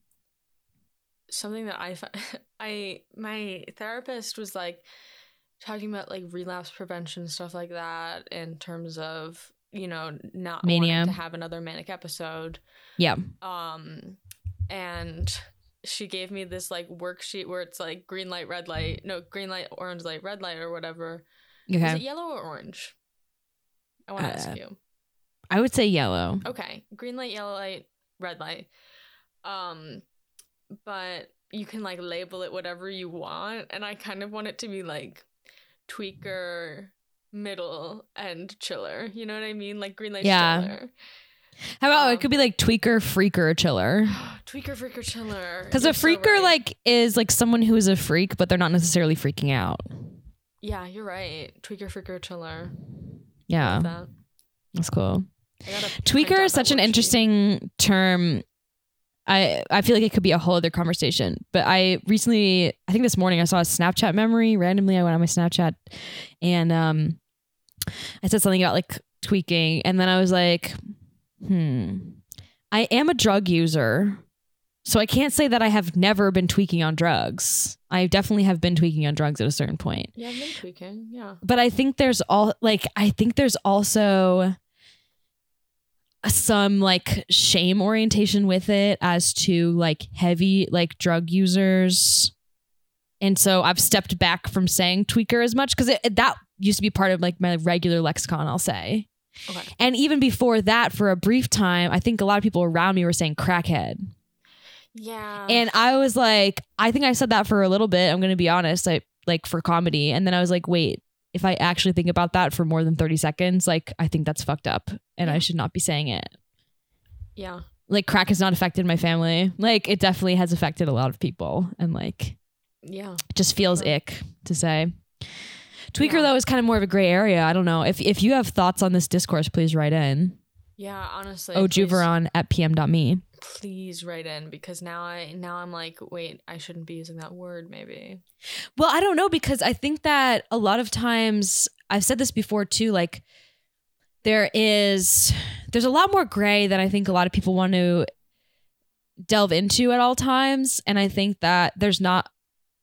Something that I (laughs) I my therapist was like talking about like relapse prevention stuff like that in terms of you know not Mania. wanting to have another manic episode. Yeah. um and she gave me this like worksheet where it's like green light red light no green light orange light red light or whatever. Is it yellow or orange? I want to Uh, ask you. I would say yellow. okay green light yellow light red light. Um but you can like label it whatever you want and i kind of want it to be like tweaker middle and chiller. You know what i mean? Like green light Yeah. chiller How about Um, it could be like tweaker, freaker, chiller? (gasps) tweaker freaker chiller Because a You're so freaker right. like is like someone who is a freak, but they're not necessarily freaking out. Yeah, you're right. Tweaker, freaker, chiller. Yeah, that. that's cool. I gotta print Tweaker is such an interesting term. I I feel like it could be a whole other conversation. But I recently, I think this morning, I saw a Snapchat memory. Randomly, I went on my Snapchat, and um, I said something about like tweaking, and then I was like, hmm, I am a drug user. So I can't say that I have never been tweaking on drugs. I definitely have been tweaking on drugs at a certain point Yeah, I've been tweaking. Yeah. but I think there's all like I think there's also some like shame orientation with it as to like heavy like drug users. And so I've stepped back from saying tweaker as much because that used to be part of like my regular lexicon, I'll say. Okay. And even before that, for a brief time, I think a lot of people around me were saying crackhead. Yeah. And I was like, I think I said that for a little bit. I'm going to be honest, I like for comedy. And then I was like, wait, if I actually think about that for more than 30 seconds, like I think that's fucked up and I should not be saying it. yeah. Like crack has not affected my family. Like it definitely has affected a lot of people and like Yeah. it just feels Sure. ick to say. Tweaker Yeah. though is kind of more of a gray area. I don't know. If if you have thoughts on this discourse, please write in. Yeah, honestly. Oh, Ojuveron at pm.me. Please write in because now I now I'm like, wait, I shouldn't be using that word. Maybe. Well, I don't know because I think that a lot of times I've said this before too like there is there's a lot more gray than I think a lot of people want to delve into at all times and I think that there's not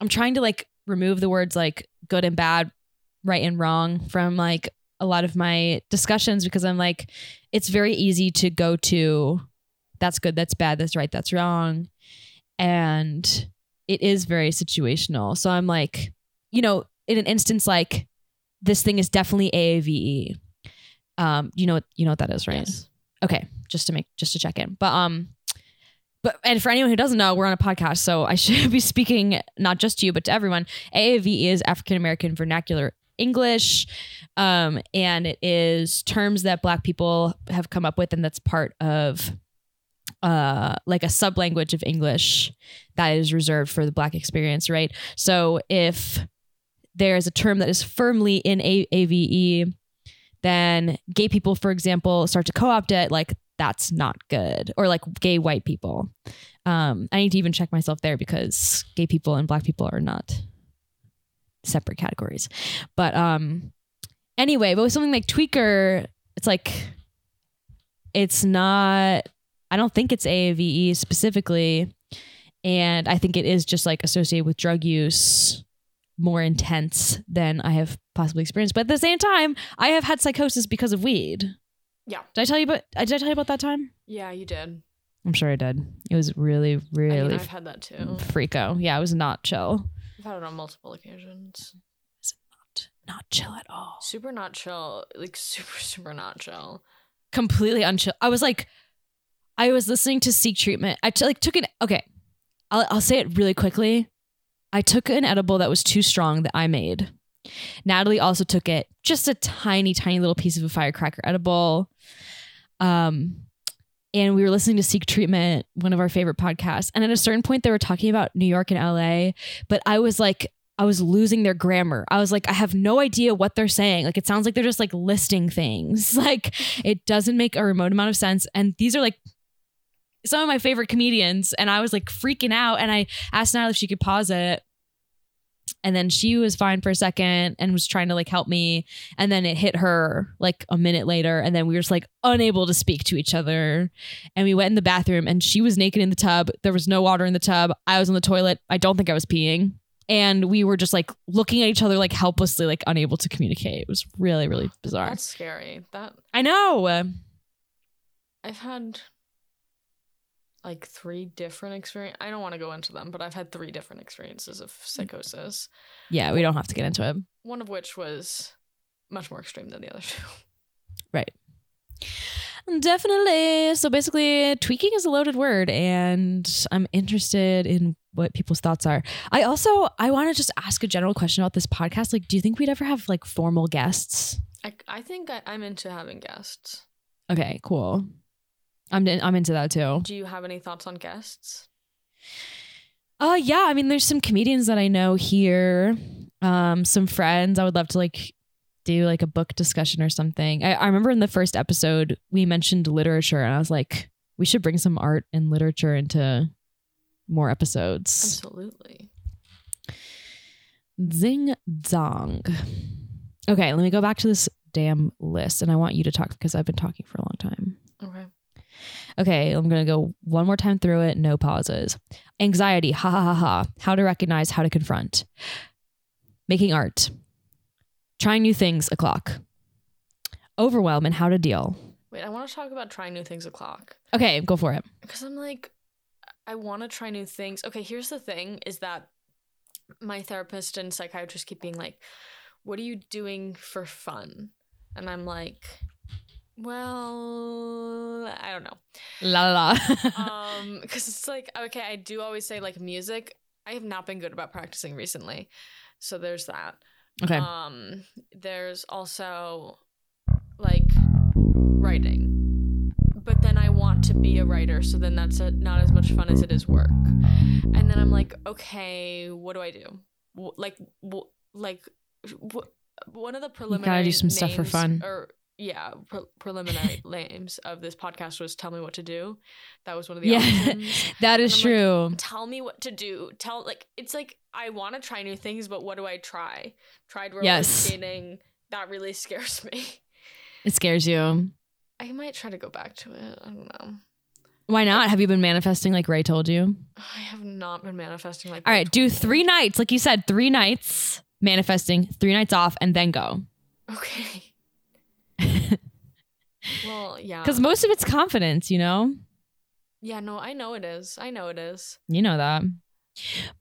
I'm trying to like remove the words like good and bad, right and wrong from like a lot of my discussions because I'm like it's very easy to go to that's good, that's bad, that's right, that's wrong. And it is very situational. So I'm like, you know, in an instance like this thing is definitely AAVE. Um, you know, you know what that is, right? Yes. Okay, just to make just to check in. But um, but and for anyone who doesn't know, we're on a podcast, so I should (laughs) be speaking not just to you but to everyone. AAVE is African American Vernacular English, um, and it is terms that Black people have come up with, and that's part of uh like a sub language of English that is reserved for the Black experience, right? So if there's a term that is firmly in a- AVE, then gay people, for example, start to co-opt it. Like that's not good, or like gay white people. Um, I need to even check myself there because gay people and black people are not separate categories. But um, anyway, but with something like tweaker, it's like it's not. I don't think it's AAVE specifically, and I think it is just like associated with drug use more intense than I have possibly experienced. But at the same time, I have had psychosis because of weed. Yeah. Did I tell you about did I tell you about that time? Yeah, you did. I'm sure I did. It was really, I really mean, I've had that too. freako. Yeah, it was not chill. I've had it on multiple occasions. Is it not, not chill at all. Super not chill. Like super (laughs) super not chill. Completely unchill. I was like, I was listening to Seek Treatment. I t- like took an okay. I'll I'll say it really quickly. I took an edible that was too strong that I made. Natalie also took it, just a tiny, tiny little piece of a firecracker edible. Um, and we were listening to Seek Treatment, one of our favorite podcasts. And at a certain point, they were talking about New York and LA, but I was like, I was losing their grammar. I was like, I have no idea what they're saying. Like, it sounds like they're just like listing things. (laughs) Like, it doesn't make a remote amount of sense. And these are like some of my favorite comedians. And I was like freaking out. And I asked Natalie if she could pause it. And then she was fine for a second and was trying to like help me. And then it hit her like a minute later. And then we were just like unable to speak to each other. And we went in the bathroom and she was naked in the tub. There was no water in the tub. I was on the toilet. I don't think I was peeing. And we were just like looking at each other like helplessly, like unable to communicate. It was really, really bizarre. That's scary. That I know. I've had like three different experience. I don't want to go into them, but I've had three different experiences of psychosis. Yeah, we don't have to get into it. One of which was much more extreme than the other two. (laughs) Right. Definitely. So basically, tweaking is a loaded word, and I'm interested in what people's thoughts are. I also I want to just ask a general question about this podcast. Like, do you think we'd ever have like formal guests? I, I think I, I'm into having guests. Okay, cool. I'm I'm into that too. Do you have any thoughts on guests? Uh yeah, I mean there's some comedians that I know here. Um some friends. I would love to like do like a book discussion or something. I, I remember in the first episode we mentioned literature and I was like, we should bring some art and literature into more episodes. Absolutely. Zing zong. Okay, let me go back to this damn list and I want you to talk because I've been talking for a long time. Okay. Okay, I'm gonna go one more time through it, no pauses. Anxiety, ha ha ha ha. How to recognize, how to confront. Making art. Trying new things, a clock. Overwhelm and how to deal. Wait, I want to talk about trying new things o'clock. Okay, go for it. because I'm like, I want to try new things. Okay, here's the thing: is that my therapist and psychiatrist keep being like, "What are you doing for fun?" And I'm like, "Well, I don't know." La la la. (laughs) Um, because it's like, okay, I do always say like music. I have not been good about practicing recently, so there's that. okay. Um, there's also like writing, but then I want to be a writer, so then that's a, not as much fun as it is work. And then I'm like, okay, what do I do? Wh- Like, wh- like, wh- one of the preliminary You gotta do some stuff for fun. or yeah, pre- preliminary (laughs) names of this podcast was "Tell Me What to Do." That was one of the Yeah, options. (laughs) that is true. Tell me what to do. Tell like it's like I want to try new things, but what do I try? Tried roller Yes. skating. That really (laughs) scares me. it scares you. I might try to go back to it. I don't know. Why not? Have you been manifesting like Ray told you? I have not been manifesting like. All right, do three nights, like you said, three nights manifesting, three nights off, and then go. Okay. (laughs) well, yeah. Because most of it's confidence, you know? yeah, no, I know it is. I know it is. You know that.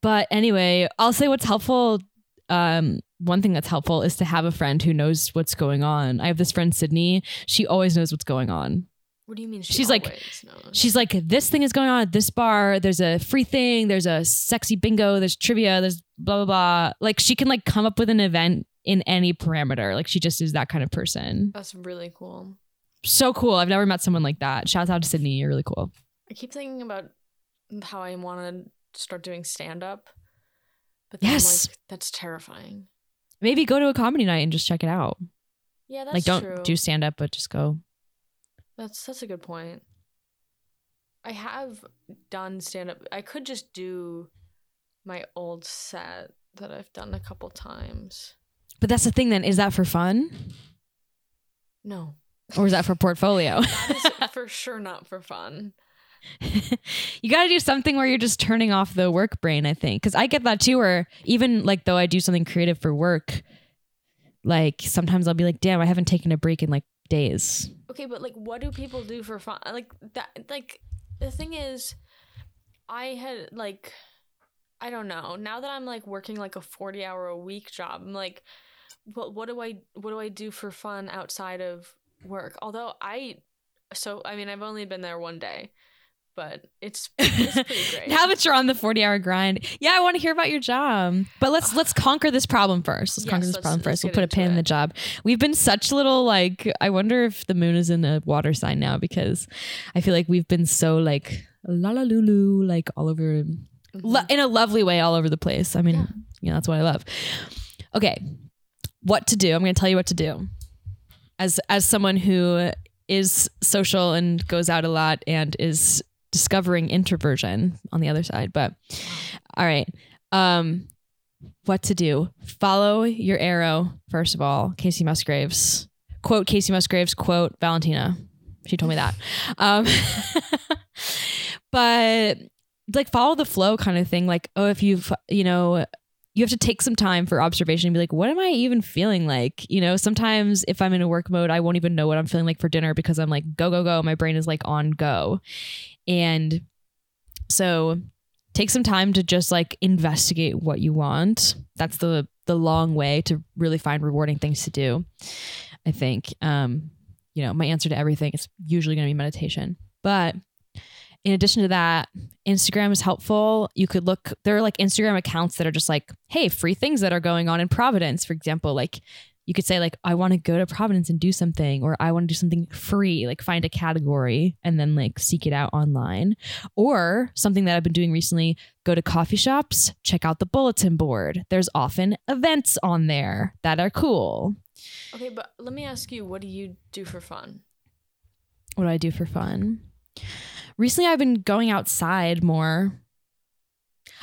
But anyway, I'll say what's helpful. Um, one thing that's helpful is to have a friend who knows what's going on. I have this friend, Sydney. She always knows what's going on. What do you mean? She She's like- knows? She's like, this thing is going on at this bar. There's a free thing. There's a sexy bingo. There's trivia. There's blah, blah, blah. Like she can like come up with an event in any parameter. Like she just is that kind of person. That's really cool. So cool. I've never met someone like that. Shouts out to Sydney. You're really cool. I keep thinking about how I want to start doing stand up, but Yes. Like, that's terrifying. Maybe go to a comedy night and just check it out. Yeah, that's like don't true. do stand up, but just go. That's that's a good point. I have done stand up. I could just do my old set that I've done a couple times. But that's the thing then. Is that for fun? No, Or is that for portfolio? (laughs) (laughs) for sure not for fun. you got to do something where you're just turning off the work brain, I think. Because I get that too, where even like though I do something creative for work, like sometimes I'll be like, damn, I haven't taken a break in like days. Okay, but like, what do people do for fun? Like that. Like the thing is, I had like, I don't know. Now that I'm like working like a forty hour a week job, I'm like, what what do I what do I do for fun outside of work? Although I, so I mean, I've only been there one day, but it's (laughs) it's pretty great. now that you're on the 40 hour grind, yeah, I want to hear about your job. But let's (sighs) let's conquer this problem first. Let's Yes, conquer this let's- problem first. We'll put a pin in the job. We've been such little like. I wonder if the moon is in a water sign now because I feel like we've been so like la la lulu like all over Mhm. lo- in a lovely way all over the place. I mean, Yeah. you know, that's what I love. Okay. What to do? I'm going to tell you what to do. As as someone who is social and goes out a lot and is discovering introversion on the other side, but all right. Um what to do? Follow your arrow first of all. Kacey Musgraves. Quote Kacey Musgraves, quote Valentina. She told me that. (laughs) Um (laughs) but like follow the flow kind of thing like oh if you've you know you have to take some time for observation and be like what am i even feeling like? You know sometimes if i'm in a work mode i won't even know what i'm feeling like for dinner because i'm like go go go. My brain is like on go. And so take some time to just like investigate what you want. That's the the long way to really find rewarding things to do i think. Um you know my answer to everything is usually going to be meditation. But in addition to that, Instagram is helpful. You could look, there are like Instagram accounts that are just like, hey, free things that are going on in Providence, for example. Like you could say, like, I want to go to Providence and do something, or I want to do something free, like find a category and then like seek it out online. Or something that I've been doing recently, go to coffee shops, check out the bulletin board. There's often events on there that are cool. Okay, but let me ask you, what do you do for fun? What do I do for fun? Recently I've been going outside more.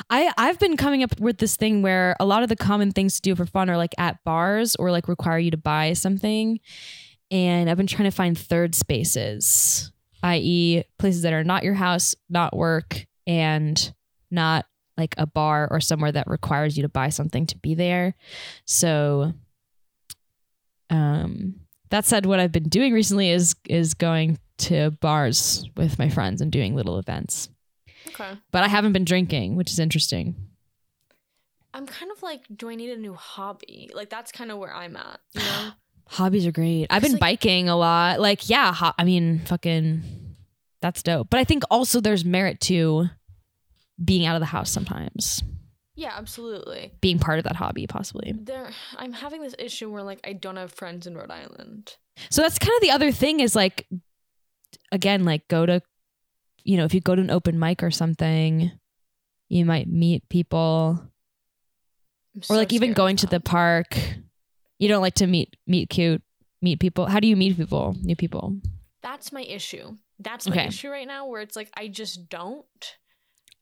I I've been coming up with this thing where a lot of the common things to do for fun are like at bars or like require you to buy something. And I've been trying to find third spaces, i.e., places that are not your house, not work, and not like a bar or somewhere that requires you to buy something to be there. So um that said, what I've been doing recently is is going to bars with my friends and doing little events. Okay. But I haven't been drinking, which is interesting. I'm kind of like, do I need a new hobby? Like that's kind of where I'm at, you know? (gasps) Hobbies are great. I've been like- biking a lot. Like, yeah, ho- I mean, fucking, that's dope. But I think also there's merit to being out of the house sometimes, yeah, absolutely. being part of that hobby, possibly. There, I'm having this issue where like I don't have friends in Rhode Island. So that's kind of the other thing is like, again, like go to, you know, if you go to an open mic or something, you might meet people. Or like even going to the park you don't like to meet meet cute meet people? How do you meet people? New people? That's my issue. That's my Okay. issue right now where it's like I just don't.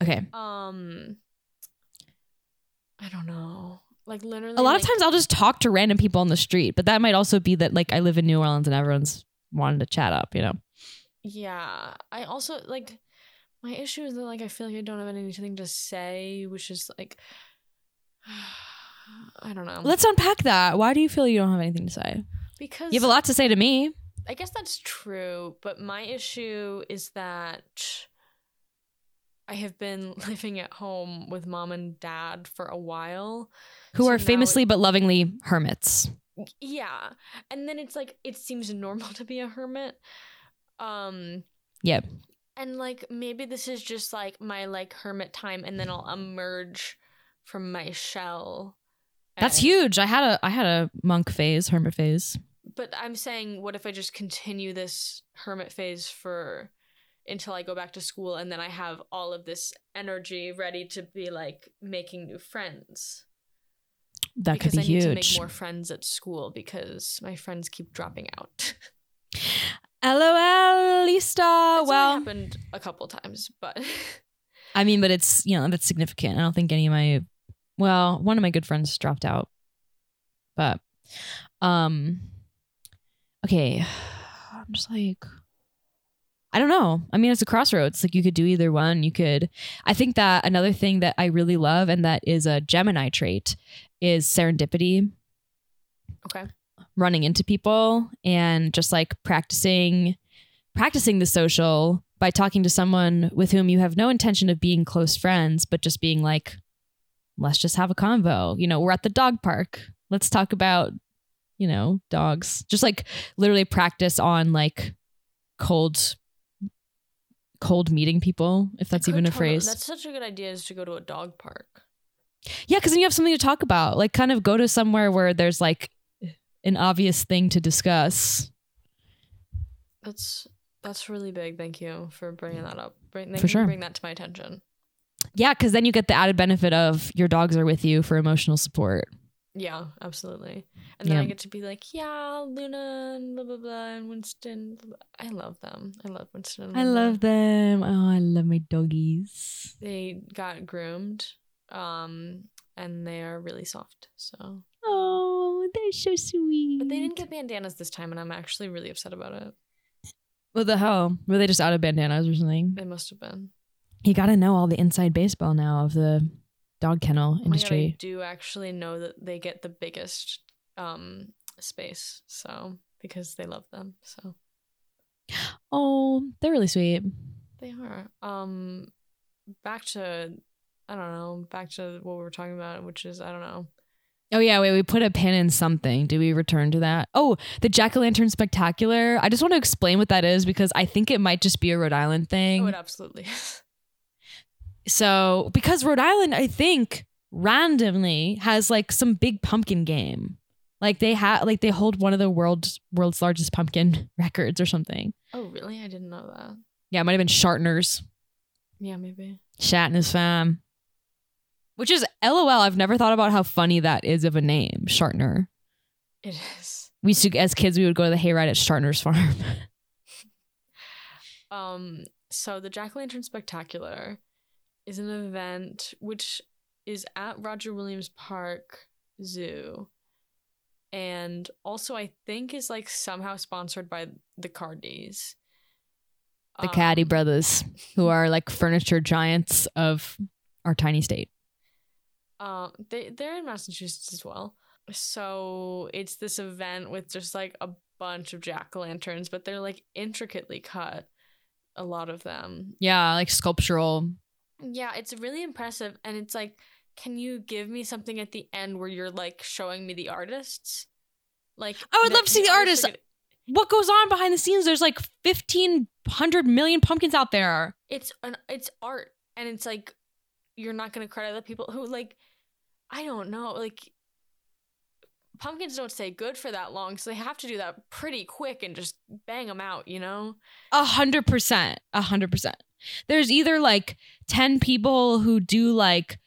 Okay. Um I don't know. Like literally A lot like, of times I'll just talk to random people on the street, but that might also be that like I live in New Orleans and everyone's wanting to chat up, you know. Yeah. I also like my issue is that like I feel like I don't have anything to say, which is like (sighs) I don't know. Let's unpack that. Why do you feel you don't have anything to say? because You have a lot to say to me. I guess that's true, but my issue is that I have been (laughs) living at home with mom and dad for a while. Who So are famously but lovingly hermits. Yeah. And then it's like it seems normal (laughs) to be a hermit. Um Yep. and like maybe this is just like my like hermit time and then I'll emerge from my shell. That's huge. I had a I had a monk phase, hermit phase. But I'm saying what if I just continue this hermit phase for until I go back to school and then I have all of this energy ready to be like making new friends. That could because be I need to huge. make more friends at school because my friends keep dropping out. (laughs) LOL, Lista. It's well, happened a couple times, but I mean, but it's you know that's significant. I don't think any of my well, one of my good friends dropped out, but um, okay, (sighs) I'm just like I don't know. I mean, it's a crossroads. Like you could do either one. You could. I think that another thing that I really love and that is a Gemini trait is serendipity. okay. Running into people and just like practicing practicing the social by talking to someone with whom you have no intention of being close friends but just being like let's just have a convo you know we're at the dog park let's talk about you know dogs just like literally practice on like cold cold meeting people if that's even a phrase That's such a good idea is to go to a dog park. yeah, because then you have something to talk about. Like, kind of go to somewhere where there's like an obvious thing to discuss. That's that's really big. Thank you for bringing that up. Bring, For sure. bring that to my attention. Yeah, because then you get the added benefit of your dogs are with you for emotional support. Yeah, absolutely. And then I get to be like, yeah, Luna and blah blah blah and Winston. blah, blah. I love them. I love Winston. And I love them. Oh, I love my doggies. They got groomed, um, and they are really soft. So, Oh, they're so sweet. but they didn't get bandanas this time, and I'm actually really upset about it. What the hell? Were they just out of bandanas or something? They must have been. You got to know all the inside baseball now of the dog kennel Oh my God, I do actually know that they get the biggest um space, so because they love them. So oh, they're really sweet. they are. Um, back to I don't know. Back to what we were talking about, which is I don't know. Oh yeah, wait, we put a pin in something. Do we return to that? Oh, the Jack O' Lantern Spectacular. I just want to explain what that is because I think it might just be a Rhode Island thing. Oh, it absolutely is. So because Rhode Island, I think randomly has like some big pumpkin game. Like they have like they hold one of the world's world's largest pumpkin (laughs) records or something. Oh, really? I didn't know that. Yeah, it might have been Schartner's. Yeah, maybe. Shat and his fam. Which is LOL. I've never thought about how funny that is of a name, Schartner. It is. We used to, as kids, we would go to the hayride at Schartner's farm. (laughs) Um, so the Jack Lantern Spectacular is an event which is at Roger Williams Park Zoo. And also I think is like somehow sponsored by the Cardis. the Caddy Um, brothers, who are like furniture giants of our tiny state. Um, they they're in Massachusetts as well. So it's this event with just like a bunch of jack o' lanterns, but they're like intricately cut. A lot of them. Yeah, like sculptural. Yeah, it's really impressive, and it's like, can you give me something at the end where you're like showing me the artists? Like, I would love to see the artists. What goes on behind the scenes? There's like 1,500 million pumpkins out there. It's an it's art, and it's like you're not gonna credit the people who like. I don't know, like. Pumpkins don't stay good for that long, so they have to do that pretty quick and just bang them out, you know? A hundred percent. A hundred percent. There's either like 10 people who do like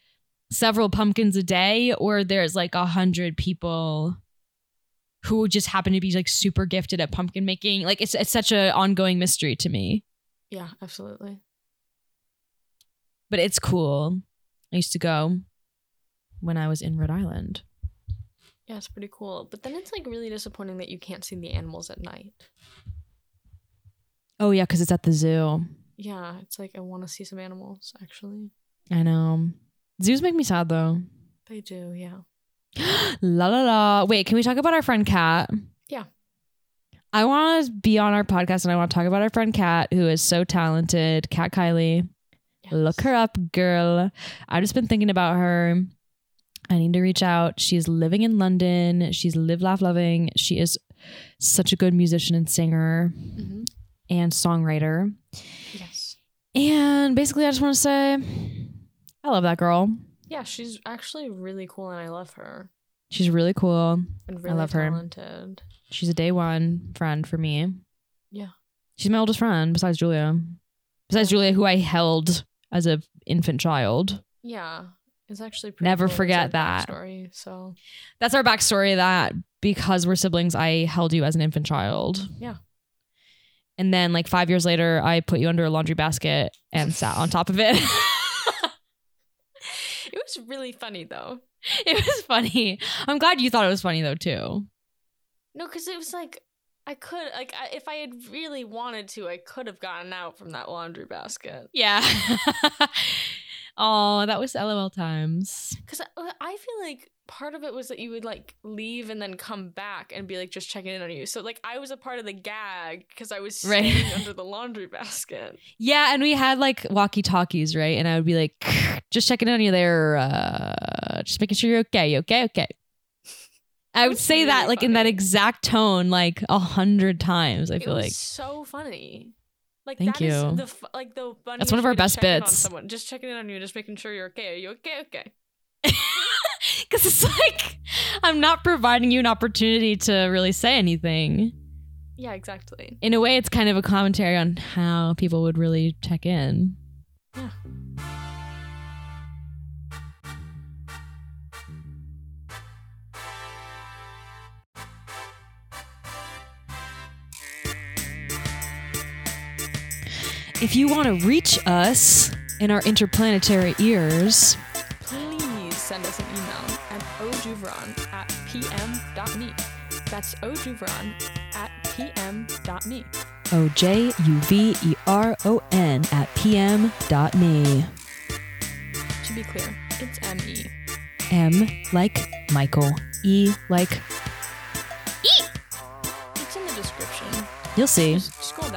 several pumpkins a day, or there's like a hundred people who just happen to be like super gifted at pumpkin making. Like it's it's such an ongoing mystery to me. Yeah, absolutely. But it's cool. I used to go when I was in Rhode Island. Yeah, it's pretty cool. But then it's like really disappointing that you can't see the animals at night. Oh yeah, because it's at the zoo. Yeah, it's like I want to see some animals actually. I know. Zoos make me sad though. They do, yeah. (gasps) la la la. Wait, can we talk about our friend Kat? Yeah. I want to be on our podcast and I want to talk about our friend Kat, who is so talented. Kat Kylie. Yes. Look her up, girl. I've just been thinking about her. I need to reach out. She's living in London. She's live, laugh, loving. She is such a good musician and singer Mhm. and songwriter. Yes. And basically, I just want to say, I love that girl. Yeah, she's actually really cool and I love her. She's really cool. And really love her. She's a day one friend for me. Yeah. She's my oldest friend besides Julia. Besides. Julia, who I held as a infant child. Yeah. It's actually pretty Never cool. Forget that. Story. So That's our backstory that because we're siblings, I held you as an infant child. Yeah. And then like five years later, I put you under a laundry basket and sat on top of it. (laughs) it was really funny though. it was funny. I'm glad you thought it was funny though too. No, because it was like I could like I, if I had really wanted to, I could have gotten out from that laundry basket. Yeah. (laughs) oh, that was LOL times. Because I, feel like part of it was that you would like leave and then come back and be like just checking in on you. So like I was a part of the gag because I was Right. standing (laughs) under the laundry basket. Yeah, and we had like walkie talkies, right? And I would be like, (laughs) just checking in on you there, uh, just making sure you're okay, okay, okay. (laughs) I would say that really like in that exact tone, like a hundred times. I It feel was like so funny. Like Thank that is you. the fu- like the funniest That's one of our best in on bits. someone. Just checking in on you, just making sure you're okay. Are you okay? Okay. (laughs) because it's like I'm not providing you an opportunity to really say anything. Yeah, exactly. In a way, it's kind of a commentary on how people would really check in. If you want to reach us in our interplanetary ears, Please send us an email at ojuveron at pm.me. That's ojuveron at pm.me. O J U V E R O N at pm dot me. To be clear, it's me. M like Michael. E like E. It's in the description. you'll see. Just scroll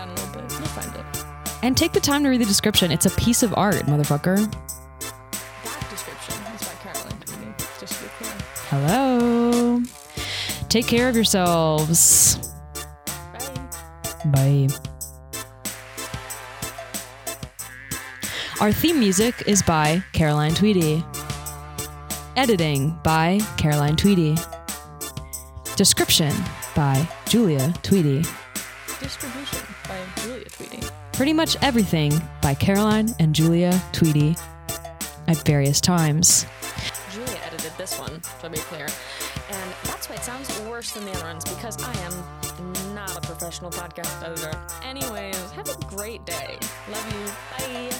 And take the time to read the description. It's a piece of art, motherfucker. That description is by Caroline Tweedy, just to be clear. Hello. Take care of yourselves. Bye. Bye. Our theme music is by Caroline Tweedy. Editing by Caroline Tweedy. Description by Julia Tweedy. Distribution by Julia Tweedy. Pretty much everything by Caroline and Julia Tweedy at various times. Julia edited this one, to be clear. And that's why it sounds worse than the other ones because I am not a professional podcast editor. Anyways, have a great day. Love you. Bye.